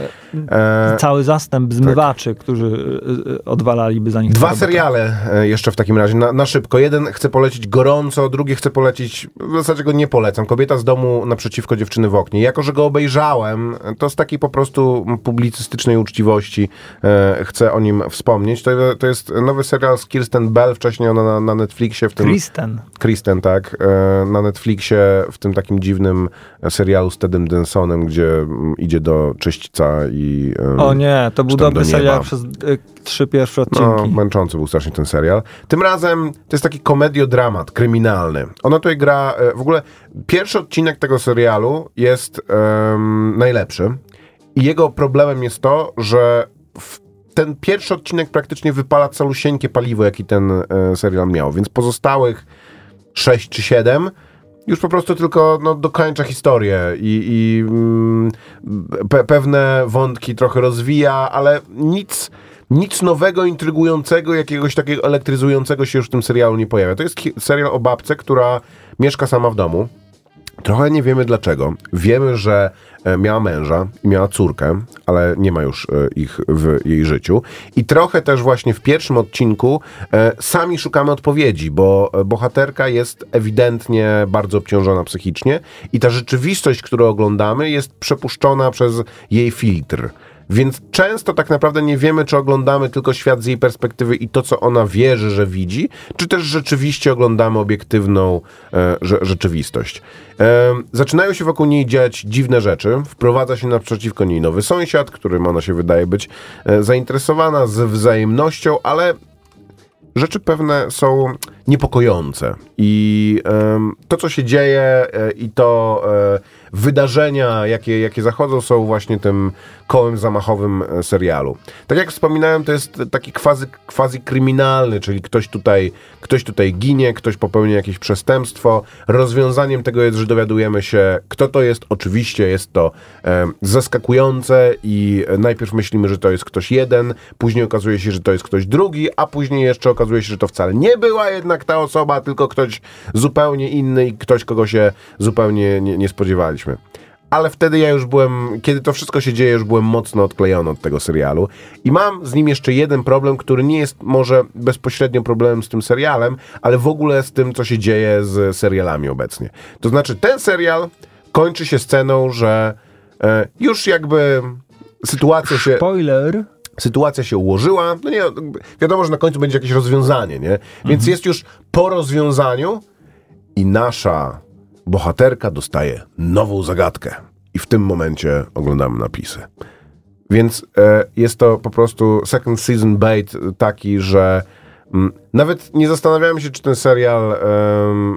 E, cały zastęp zmywaczy, którzy e, e, odwalaliby za nich Dwa robotę. seriale e, jeszcze w takim razie, na, na szybko. Jeden chcę polecić gorąco, drugi chcę polecić, w zasadzie go nie polecam. Kobieta z domu naprzeciwko dziewczyny w oknie. Jako, że go obejrzałem, to z takiej po prostu publicystycznej uczciwości e, chcę o nim wspomnieć. To, to jest nowy serial z Kirsten Bell, wcześniej ona na, na Netflixie w tym... Kristen. Kristen, tak, e, na Netflixie w tym takim dziwnym serialu z Tedem Densonem, gdzie mm, idzie do czyśćca i... O nie, to był dobry serial przez e, trzy pierwsze no, odcinki. męczący był strasznie ten serial. Tym razem to jest taki komediodramat kryminalny. Ona tutaj gra, e, w ogóle pierwszy odcinek tego serialu jest najlepszy i jego problemem jest to, że w ten pierwszy odcinek praktycznie wypala calusieńkie paliwo, jaki ten e, serial miał, więc pozostałych 6 czy 7 już po prostu tylko no, dokończa historię i, i mm, pe, pewne wątki trochę rozwija, ale nic, nic nowego, intrygującego, jakiegoś takiego elektryzującego się już w tym serialu nie pojawia. To jest serial o babce, która mieszka sama w domu. Trochę nie wiemy dlaczego. Wiemy, że e, miała męża i miała córkę, ale nie ma już e, ich w jej życiu. I trochę też właśnie w pierwszym odcinku e, sami szukamy odpowiedzi, bo bohaterka jest ewidentnie bardzo obciążona psychicznie i ta rzeczywistość, którą oglądamy, jest przepuszczona przez jej filtr. Więc często tak naprawdę nie wiemy, czy oglądamy tylko świat z jej perspektywy i to, co ona wierzy, że widzi, czy też rzeczywiście oglądamy obiektywną e, rze- rzeczywistość. E, zaczynają się wokół niej dziać dziwne rzeczy. Wprowadza się naprzeciwko niej nowy sąsiad, którym ona się wydaje być e, zainteresowana z wzajemnością, ale rzeczy pewne są niepokojące. I to, co się dzieje e, i to e, wydarzenia, jakie, jakie zachodzą, są właśnie tym kołem zamachowym e, serialu. Tak jak wspominałem, to jest taki quasi, quasi kryminalny, czyli ktoś tutaj, ktoś tutaj ginie, ktoś popełnia jakieś przestępstwo. Rozwiązaniem tego jest, że dowiadujemy się, kto to jest. Oczywiście jest to zaskakujące i najpierw myślimy, że to jest ktoś jeden, później okazuje się, że to jest ktoś drugi, a później jeszcze okazuje się, że to wcale nie była jednak ta osoba, tylko ktoś zupełnie inny i ktoś, kogo się zupełnie nie, nie spodziewaliśmy. Ale wtedy ja już byłem, kiedy to wszystko się dzieje, już byłem mocno odklejony od tego serialu. I mam z nim jeszcze jeden problem, który nie jest może bezpośrednio problemem z tym serialem, ale w ogóle z tym, co się dzieje z serialami obecnie. To znaczy, ten serial kończy się sceną, że e, już jakby sytuacja się Spoiler. Sytuacja się ułożyła. No nie, wiadomo, że na końcu będzie jakieś rozwiązanie, nie? Więc jest już po rozwiązaniu i nasza bohaterka dostaje nową zagadkę. I w tym momencie oglądamy napisy. Więc e, jest to po prostu second season bait taki, że nawet nie zastanawiałem się, czy ten serial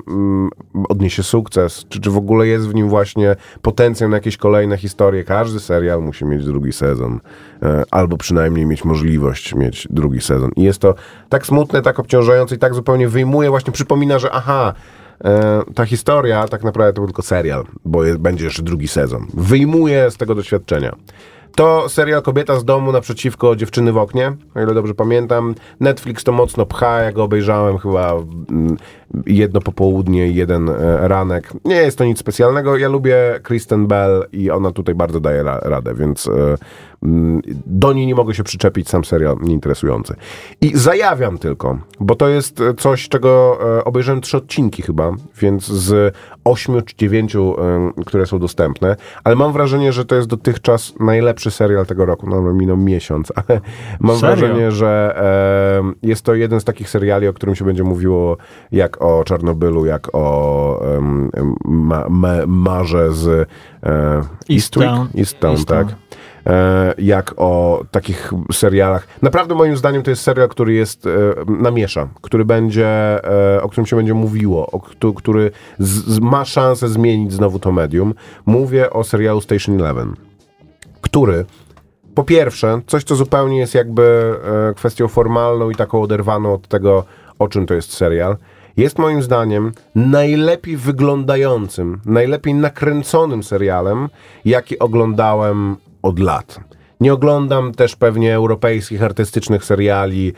mm, odniesie sukces, czy, czy w ogóle jest w nim właśnie potencjał na jakieś kolejne historie. Każdy serial musi mieć drugi sezon, e, albo przynajmniej mieć możliwość mieć drugi sezon. I jest to tak smutne, tak obciążające i tak zupełnie wyjmuje, właśnie przypomina, że aha, e, ta historia tak naprawdę to był tylko serial, bo jest, będzie jeszcze drugi sezon. Wyjmuje z tego doświadczenia. To serial Kobieta z domu naprzeciwko dziewczyny w oknie, o ile dobrze pamiętam. Netflix to mocno pcha, ja go obejrzałem chyba mm, jedno popołudnie i jeden e, ranek. Nie jest to nic specjalnego. Ja lubię Kristen Bell i ona tutaj bardzo daje ra radę, więc e, do niej nie mogę się przyczepić, sam serial nieinteresujący. I zajawiam tylko, bo to jest e, coś, czego e, obejrzałem trzy odcinki chyba, więc z ośmiu czy dziewięciu, e, które są dostępne, ale mam wrażenie, że to jest dotychczas najlepszy serial tego roku. No, minął miesiąc, ale mam Serio? wrażenie, że e, jest to jeden z takich seriali, o którym się będzie mówiło jak o Czarnobylu, jak o ma, ma, Marze z e, Eastwick? Easttown. Easttown, Easttown. tak jak o takich serialach. Naprawdę moim zdaniem to jest serial, który jest e, namiesza, który będzie, e, o którym się będzie mówiło, o, któ- który z, ma szansę zmienić znowu to medium. Mówię o serialu Station Eleven, który po pierwsze, coś co zupełnie jest jakby e, kwestią formalną i taką oderwaną od tego, o czym to jest serial, jest moim zdaniem najlepiej wyglądającym, najlepiej nakręconym serialem, jaki oglądałem od lat. Nie oglądam też pewnie europejskich, artystycznych seriali.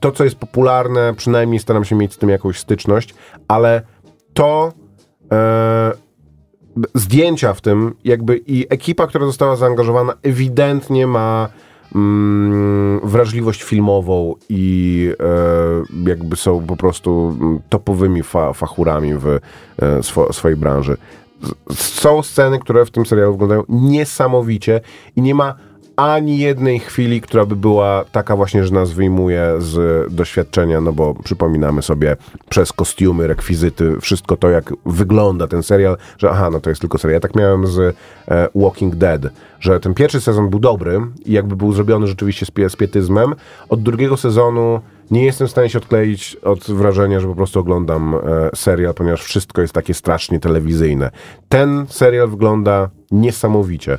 To, co jest popularne, przynajmniej staram się mieć z tym jakąś styczność, ale to e, zdjęcia w tym, jakby i ekipa, która została zaangażowana, ewidentnie ma mm, wrażliwość filmową i e, jakby są po prostu mm, topowymi fa fachurami w e, swo swojej branży. Są sceny, które w tym serialu wyglądają niesamowicie i nie ma ani jednej chwili, która by była taka właśnie, że nas wyjmuje z doświadczenia, no bo przypominamy sobie przez kostiumy, rekwizyty, wszystko to, jak wygląda ten serial, że aha, no to jest tylko serial. Ja tak miałem z e, Walking Dead, że ten pierwszy sezon był dobry i jakby był zrobiony rzeczywiście z, z pietyzmem. Od drugiego sezonu nie jestem w stanie się odkleić od wrażenia, że po prostu oglądam e, serial, ponieważ wszystko jest takie strasznie telewizyjne. Ten serial wygląda niesamowicie.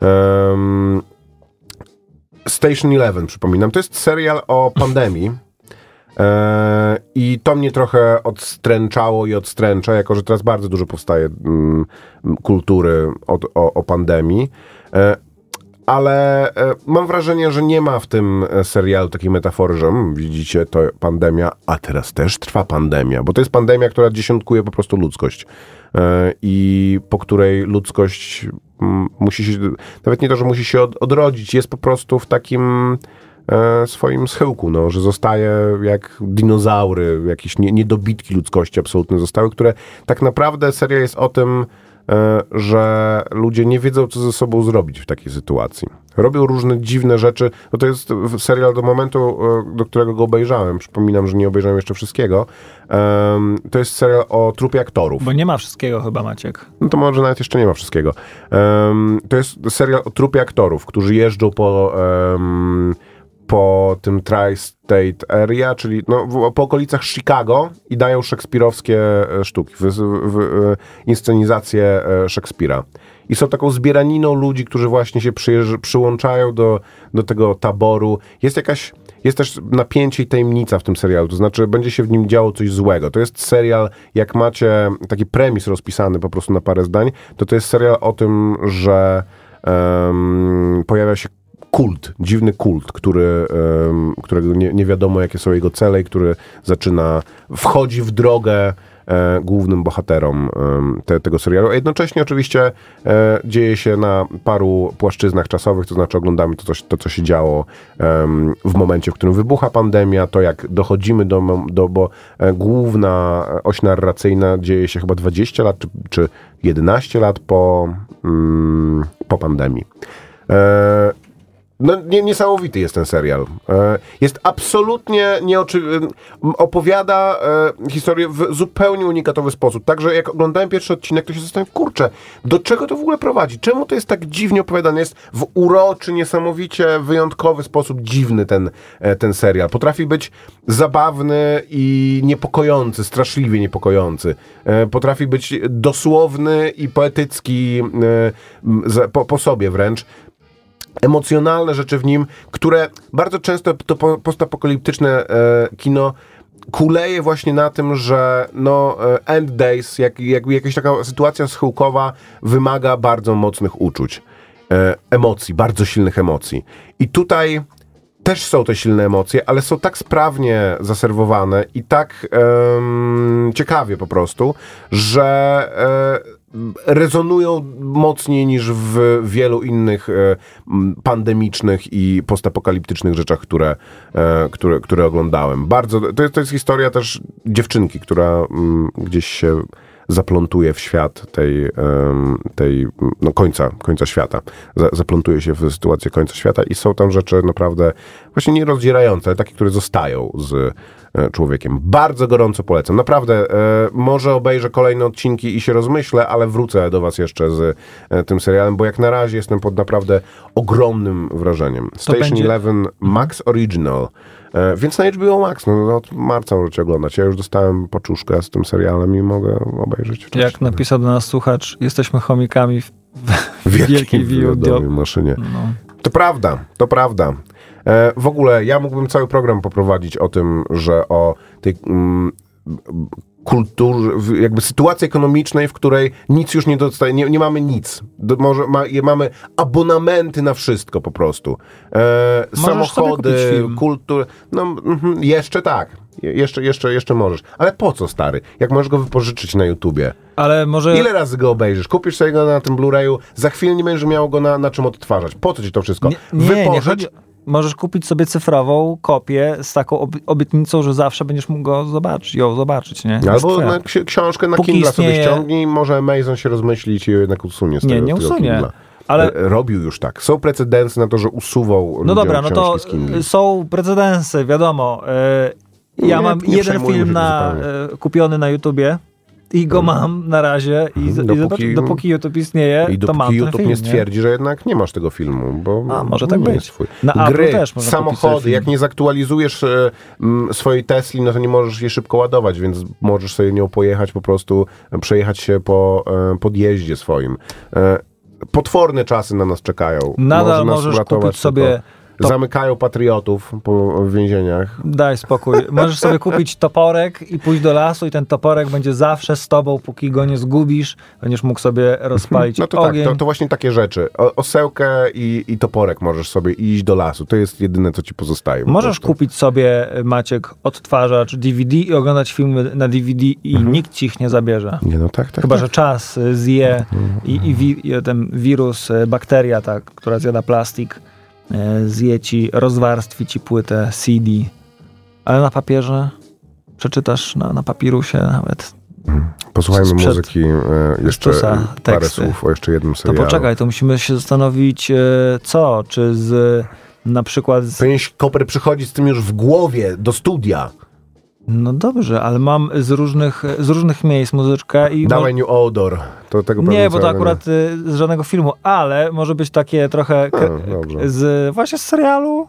Em, Station Eleven, przypominam, to jest serial o pandemii. E, I to mnie trochę odstręczało i odstręcza, jako że teraz bardzo dużo powstaje mm, kultury od, o, o pandemii. Ale e, mam wrażenie, że nie ma w tym e, serialu takiej metafory, że mm, widzicie, to pandemia, a teraz też trwa pandemia, bo to jest pandemia, która dziesiątkuje po prostu ludzkość e, i po której ludzkość mm, musi się, nawet nie to, że musi się od, odrodzić, jest po prostu w takim swoim schyłku, no, że zostaje jak dinozaury, jakieś nie, niedobitki ludzkości absolutne zostały, które tak naprawdę seria jest o tym, że ludzie nie wiedzą, co ze sobą zrobić w takiej sytuacji. Robią różne dziwne rzeczy. No to jest serial do momentu, e, do którego go obejrzałem. Przypominam, że nie obejrzałem jeszcze wszystkiego. Em, To jest serial o trupie aktorów. Bo nie ma wszystkiego chyba, Maciek. No to może nawet jeszcze nie ma wszystkiego. Em, to jest serial o trupie aktorów, którzy jeżdżą po, em, po tym tri-state area, czyli no, w, po okolicach Chicago i dają szekspirowskie e, sztuki, w, w, e, inscenizację e, Szekspira. I są taką zbieraniną ludzi, którzy właśnie się przyłączają do, do tego taboru. Jest jakaś jest też napięcie i tajemnica w tym serialu, to znaczy będzie się w nim działo coś złego. To jest serial, jak macie taki premis rozpisany po prostu na parę zdań, to to jest serial o tym, że em, pojawia się kult, dziwny kult, który, którego nie, nie wiadomo jakie są jego cele i który zaczyna, wchodzi w drogę e, głównym bohaterom em, te, tego serialu. A jednocześnie oczywiście e, dzieje się na paru płaszczyznach czasowych, to znaczy oglądamy to, się- to, co się działo w momencie, w którym wybucha pandemia, to jak dochodzimy do, do bo e, główna oś narracyjna dzieje się chyba 20 lat, czy, czy 11 lat po, mm, po pandemii. No, nie, niesamowity jest ten serial. E, jest absolutnie nieoczywisty. Opowiada e, historię w zupełnie unikatowy sposób. Także jak oglądałem pierwszy odcinek, to się zastanawiam, kurczę, do czego to w ogóle prowadzi? Czemu to jest tak dziwnie opowiadane? Jest w uroczy, niesamowicie wyjątkowy sposób dziwny ten, e, ten serial. Potrafi być zabawny i niepokojący, straszliwie niepokojący. Potrafi być dosłowny i poetycki po, po sobie wręcz emocjonalne rzeczy w nim, które bardzo często to po- postapokaliptyczne e, kino kuleje właśnie na tym, że no, e, end days, jak, jak, jakaś taka sytuacja schyłkowa wymaga bardzo mocnych uczuć, e, emocji, bardzo silnych emocji. I tutaj też są te silne emocje, ale są tak sprawnie zaserwowane i tak ciekawie po prostu, że rezonują mocniej niż w wielu innych e, pandemicznych i postapokaliptycznych rzeczach, które, e, które, które oglądałem. Bardzo, to jest, to jest historia też dziewczynki, która mm, gdzieś się zaplątuje w świat tej, tej no, końca, końca świata. Za, zaplątuje się w sytuację końca świata i są tam rzeczy naprawdę właśnie nie rozdzierające, ale takie, które zostają z człowiekiem. Bardzo gorąco polecam. Naprawdę, e, może obejrzę kolejne odcinki i się rozmyślę, ale wrócę do was jeszcze z e, tym serialem, bo jak na razie jestem pod naprawdę ogromnym wrażeniem. Station będzie- Eleven Max Original. E, Więc na HBO Max, no, no od marca możecie oglądać. Ja już dostałem poczuszkę z tym serialem i mogę obejrzeć. wcześniej. Jak napisał do nas słuchacz, jesteśmy chomikami w, w wielkiej wywiadomej maszynie. No. To prawda, to prawda. E, w ogóle ja mógłbym cały program poprowadzić o tym, że o tej mm, kultur, w jakby sytuacji ekonomicznej, w której nic już nie dostaje, nie, nie mamy nic. Do, może ma, mamy abonamenty na wszystko po prostu. E, samochody, kupić film. kultur, no mhm, jeszcze tak. Je, jeszcze, jeszcze, jeszcze możesz. Ale po co, stary? Jak możesz go wypożyczyć na YouTubie? Ale może... Ile razy go obejrzysz? Kupisz sobie go na tym Blu-rayu, za chwilę nie będziesz miał go na, na czym odtwarzać. Po co ci to wszystko? Nie, nie, nie Wypożycz, chodzi... Możesz kupić sobie cyfrową kopię z taką ob obietnicą, że zawsze będziesz mógł go zobaczyć, ją zobaczyć, nie? Albo na ksi- książkę na Póki Kindle sobie istnieje- ściągnij, może Amazon się rozmyślić i jednak usunie z Nie, tego, nie tego usunie. Kindla. Ale- E, Robił już tak. Są precedensy na to, że usuwał No dobra, no to Kindle. są precedensy, wiadomo. E, Ja Nie, mam nie jeden film na, e, kupiony na YouTubie i go mam na razie i, z- i Dopóki- dopóki, dopóki YouTube istnieje, I to mam dopóki YouTube film, nie stwierdzi, że jednak nie masz tego filmu, bo A, może tak być. Na Gry, samochody, jak nie zaktualizujesz e, m, swojej Tesli, no to nie możesz jej szybko ładować, więc możesz sobie nią pojechać po prostu, przejechać się po e, podjeździe swoim. E, potworne czasy na nas czekają. Nadal Może nas możesz kupić sobie tylko- to- Zamykają patriotów po w więzieniach. Daj spokój. Możesz sobie kupić toporek i pójść do lasu i ten toporek będzie zawsze z tobą, póki go nie zgubisz. Będziesz mógł sobie rozpalić No to ogień. tak, to, to właśnie takie rzeczy. O, osełkę i, i toporek możesz sobie iść do lasu. To jest jedyne, co ci pozostaje. po Możesz kupić sobie, Maciek, odtwarzacz DVD i oglądać filmy na DVD i nikt ci ich nie zabierze. Nie, no tak, tak. Chyba, tak. że czas zje i, i, wi, i ten wirus, y, bakteria, ta, która zjada plastik, zje ci, rozwarstwi ci płytę CD. Ale na papierze przeczytasz na, na papirusie nawet. Posłuchajmy sprzed muzyki, e, jeszcze e, parę teksty. słów o jeszcze jednym To serialu. poczekaj, to musimy się zastanowić, y, co? Czy z na przykład. Z, Koper przychodzić z tym już w głowie do studia. No dobrze, ale mam z różnych, z różnych miejsc muzyczkę i. Dawaj New Odor. To tego Nie, bo to akurat y, z żadnego filmu, ale może być takie trochę A, z właśnie z serialu.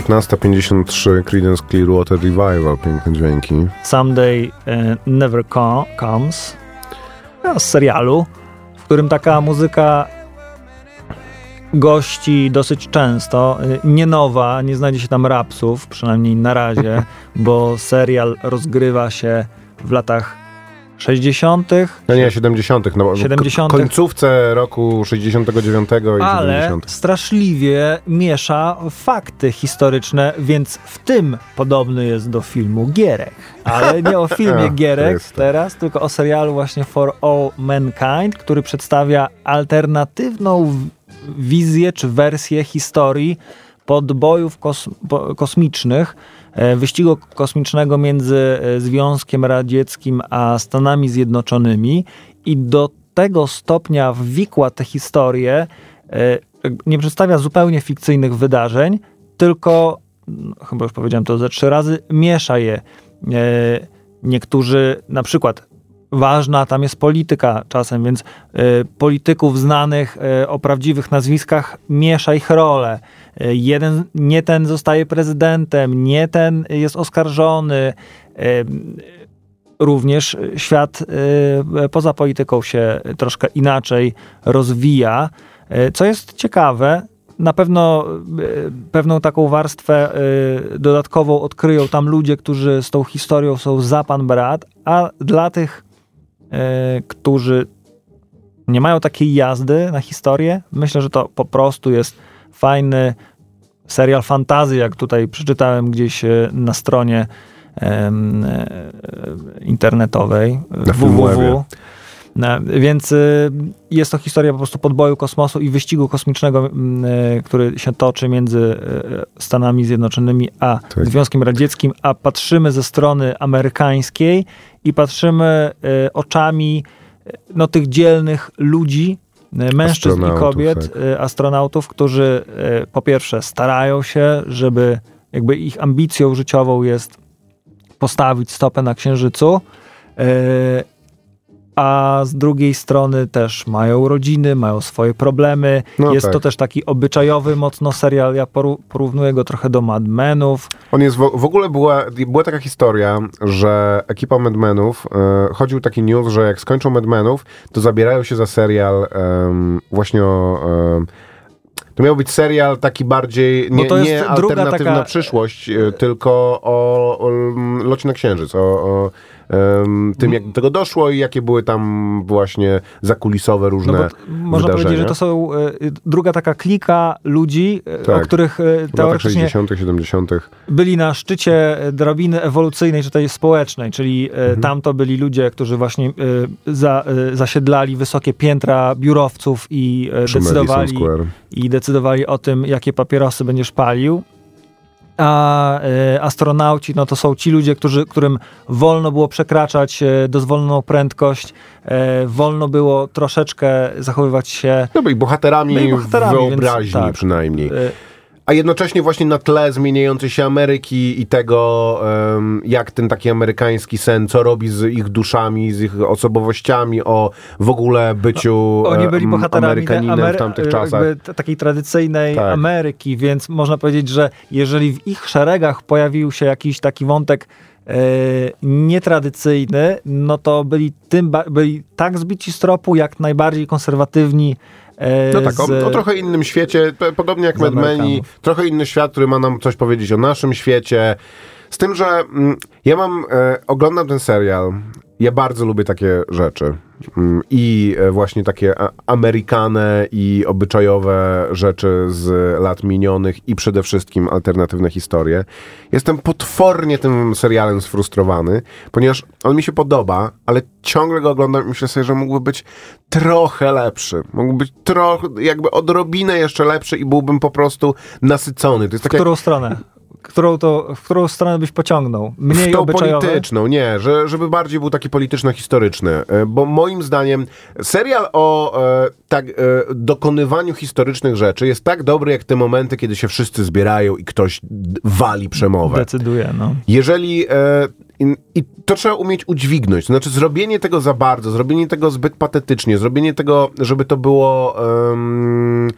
1953 Creedence Clearwater Revival. Piękne dźwięki. Someday e, Never Co- Comes no, z serialu, w którym taka muzyka gości dosyć często. e, Nie nowa, nie znajdzie się tam rapsów, przynajmniej na razie, bo serial rozgrywa się w latach 60., No nie, 70. No, 70.. K- końcówce roku 69 i ale 70. straszliwie miesza fakty historyczne, więc w tym podobny jest do filmu Gierek. Ale nie o filmie Gierek teraz, tylko o serialu właśnie For All Mankind, który przedstawia alternatywną wizję czy wersję historii podbojów kos kosmicznych, wyścigu kosmicznego między e, Związkiem Radzieckim a Stanami Zjednoczonymi i do tego stopnia wwikła tę historię, e, nie przedstawia zupełnie fikcyjnych wydarzeń, tylko, no, chyba już powiedziałem to ze trzy razy, miesza je. E, Niektórzy, na przykład, ważna tam jest polityka czasem, więc e, polityków znanych e, o prawdziwych nazwiskach miesza ich rolę. E, jeden, nie ten zostaje prezydentem, nie ten jest oskarżony. E, również świat e, poza polityką się troszkę inaczej rozwija, co jest ciekawe. Na pewno pewną taką warstwę dodatkową odkryją tam ludzie, którzy z tą historią są za pan brat, a dla tych, którzy nie mają takiej jazdy na historię, myślę, że to po prostu jest fajny serial fantazy, jak tutaj przeczytałem gdzieś e, na stronie em, e, internetowej Na www. Więc y, jest to historia po prostu podboju kosmosu i wyścigu kosmicznego, y, który się toczy między y, Stanami Zjednoczonymi a Tak. Związkiem Radzieckim, a patrzymy ze strony amerykańskiej i patrzymy oczami no, tych dzielnych ludzi, y, mężczyzn i Astronautów, kobiet, tak. y, astronautów, którzy y, po pierwsze starają się, żeby jakby ich ambicją życiową jest postawić stopę na Księżycu, a z drugiej strony też mają rodziny, mają swoje problemy. No jest tak. to też taki obyczajowy mocno serial. Ja porównuję go trochę do Mad Menów. On jest w, w ogóle była, była taka historia, że ekipa Madmenów, e, chodził taki news, że jak skończą Madmenów, to zabierają się za serial em, właśnie o... em, to miał być serial taki bardziej, nie, jest nie alternatywna taka- przyszłość, e, tylko o, o locie na księżyc, o, o em, tym, jak do tego doszło i jakie były tam właśnie zakulisowe różne No bo t- można wydarzenia. powiedzieć, że to są e, druga taka klika ludzi, e, Tak. o których e, w latach teoretycznie 60., 70. byli na szczycie drabiny ewolucyjnej, czy tej społecznej, czyli e, Mhm. tam to byli ludzie, którzy właśnie e, za, zasiedlali wysokie piętra biurowców i decydowali, i decydowali o tym, jakie papierosy będziesz palił. A e, astronauci, no to są ci ludzie, którzy, którym wolno było przekraczać e, dozwoloną prędkość, e, wolno było troszeczkę zachowywać się No byli bohaterami, Byli bohaterami, w więc wyobraźni tak. przynajmniej. A jednocześnie właśnie na tle zmieniającej się Ameryki i tego, jak ten taki amerykański sen, co robi z ich duszami, z ich osobowościami, o w ogóle byciu Oni byli bohaterami Amerykaninem Amery- w tamtych czasach. takiej tradycyjnej Tak. Ameryki, więc można powiedzieć, że jeżeli w ich szeregach pojawił się jakiś taki wątek e, nietradycyjny, no to byli, tym byli tak zbici z tropu, jak najbardziej konserwatywni No tak, o, o trochę innym świecie, podobnie jak Mad Meni, trochę inny świat, który ma nam coś powiedzieć o naszym świecie. Z tym, że mm, ja mam, e, oglądam ten serial, ja bardzo lubię takie rzeczy. Mm, I e, właśnie takie a, amerykane i obyczajowe rzeczy z lat minionych i przede wszystkim alternatywne historie. Jestem potwornie tym serialem sfrustrowany, ponieważ on mi się podoba, ale ciągle go oglądam i myślę sobie, że mógłby być trochę lepszy. Mógłby być trochę, jakby odrobinę jeszcze lepszy i byłbym po prostu nasycony. To jest w tak jak którą stronę? Którą, to, w którą stronę byś pociągnął? Mniej w tą obyczajowe? polityczną, nie, że, żeby bardziej był taki polityczno-historyczny. E, Bo moim zdaniem serial o e, tak, e, dokonywaniu historycznych rzeczy jest tak dobry, jak te momenty, kiedy się wszyscy zbierają i ktoś wali przemowę. Decyduje, no. Jeżeli. E, i, to trzeba umieć udźwignąć. To znaczy, zrobienie tego za bardzo, zrobienie tego zbyt patetycznie, zrobienie tego, żeby to było. em,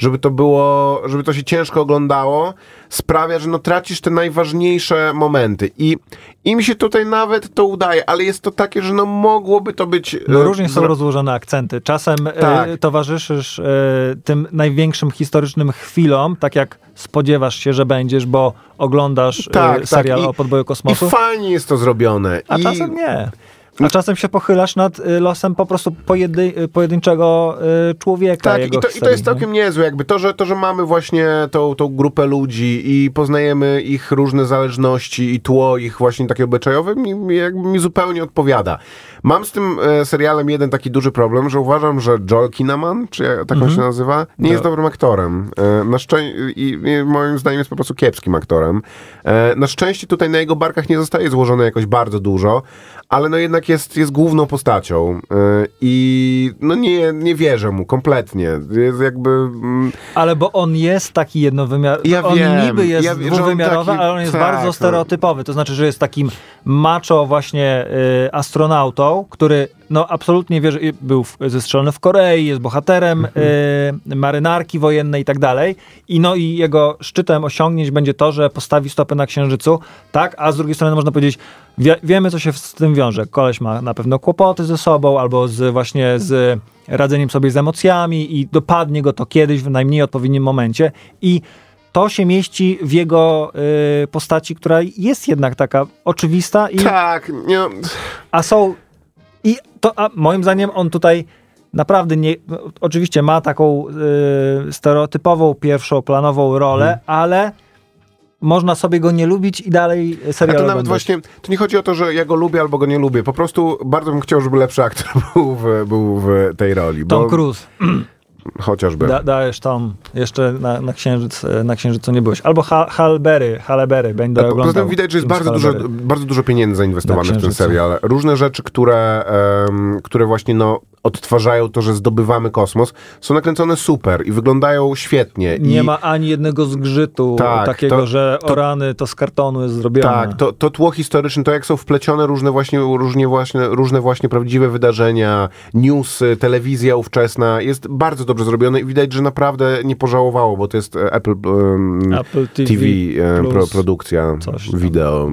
żeby to było, żeby to się ciężko oglądało, sprawia, że no tracisz te najważniejsze momenty. I im się tutaj nawet to udaje, ale jest to takie, że no mogłoby to być. No e, różnie są rozłożone akcenty. Czasem Tak. e, towarzyszysz e, tym największym historycznym chwilom, tak jak spodziewasz się, że będziesz, bo oglądasz Tak, e, serial tak. I- o podboju I kosmosu, fajnie jest to zrobione. a I, czasem nie. A czasem się pochylasz nad y, losem po prostu y, pojedynczego y, człowieka. Tak, i to, i to historii, jest nie? całkiem niezłe. Jakby to, że, to, że mamy właśnie tą, tą grupę ludzi i poznajemy ich różne zależności i tło ich właśnie takie obyczajowe, mi, mi, jakby mi zupełnie odpowiada. Mam z tym e, serialem jeden taki duży problem, że uważam, że Joel Kinnaman, czy jak, tak on się nazywa, nie jest dobrym aktorem. E, na szczę- i, i moim zdaniem jest po prostu kiepskim aktorem. E, na szczęście tutaj na jego barkach nie zostaje złożone jakoś bardzo dużo, ale no jednak jest, jest główną postacią e, i no nie, nie wierzę mu kompletnie. Jest jakby... Mm, Ale bo on jest taki jednowymiarowy. Ja on wiem, niby jest ja dwuwymiarowy, taki- ale on jest tak, bardzo no. stereotypowy. To znaczy, że jest takim macho właśnie y, astronautą, który no absolutnie wie, że był zestrzelony w Korei, jest bohaterem y, marynarki wojennej i tak dalej. I no i jego szczytem osiągnięć będzie to, że postawi stopę na Księżycu, tak? A z drugiej strony można powiedzieć, wie, wiemy co się z tym wiąże. Koleś ma na pewno kłopoty ze sobą albo z właśnie z radzeniem sobie z emocjami i dopadnie go to kiedyś w najmniej odpowiednim momencie i to się mieści w jego y, postaci, która jest jednak taka oczywista i tak, nie, no, a są. I to, a moim zdaniem on tutaj naprawdę nie. Oczywiście ma taką y, stereotypową, pierwszoplanową rolę, Mhm. ale można sobie go nie lubić i dalej A serial to nawet oglądać. właśnie, to nie chodzi o to, że ja go lubię albo go nie lubię. Po prostu bardzo bym chciał, żeby lepszy aktor był w, był w tej roli. Tom bo, Cruise. Chociażby. Da, dajesz Tom. Jeszcze na, na, księżyc, na księżycu nie byłeś. Albo ha, Halberry. Halberry. Będę A po- oglądał. Poza tym widać, że jest bardzo dużo, bardzo dużo pieniędzy zainwestowanych w ten serial. Różne rzeczy, które, em, które właśnie no, odtwarzają to, że zdobywamy kosmos, są nakręcone super i wyglądają świetnie. Nie I, ma ani jednego zgrzytu Tak, takiego, to- że to- o rany to z kartonu jest zrobione. Tak, to, to tło historyczne, to jak są wplecione różne właśnie, różnie właśnie, różne właśnie prawdziwe wydarzenia, newsy, telewizja ówczesna, jest bardzo dobrze zrobione i widać, że naprawdę nie pożałowało, bo to jest e, Apple, em, Apple TV, TV, pro, produkcja wideo.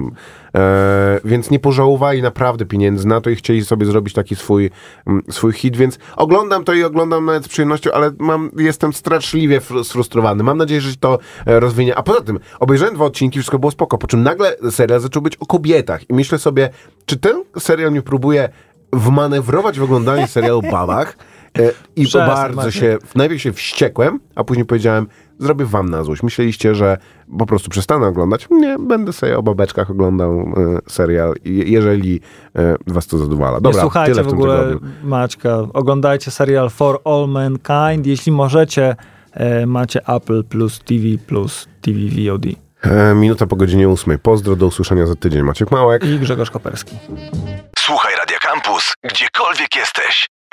E, więc nie pożałowali naprawdę pieniędzy na to i chcieli sobie zrobić taki swój, mm, swój hit, więc oglądam to i oglądam nawet z przyjemnością, ale mam, jestem straszliwie fr- sfrustrowany. Mam nadzieję, że się to e, rozwinie. A poza tym, obejrzałem dwa odcinki, wszystko było spoko, po czym nagle serial zaczął być o kobietach i myślę sobie, czy ten serial mnie próbuje wmanewrować w oglądanie serialu o babach? E, I bardzo się, najpierw się wściekłem, a później powiedziałem, zrobię wam na złość. Myśleliście, że po prostu przestanę oglądać? Nie, będę sobie o babeczkach oglądał e, serial, jeżeli e, was to zadowala. Dobra, nie słuchajcie tyle w w ogóle tygodniu. Maćka. Oglądajcie serial For All Mankind. Jeśli możecie, e, macie Apple plus TV plus TV VOD. E, minuta po godzinie ósmej. Pozdro, do usłyszenia za tydzień. Maciek Małek. I Grzegorz Koperski. Słuchaj Radio Campus, gdziekolwiek jesteś.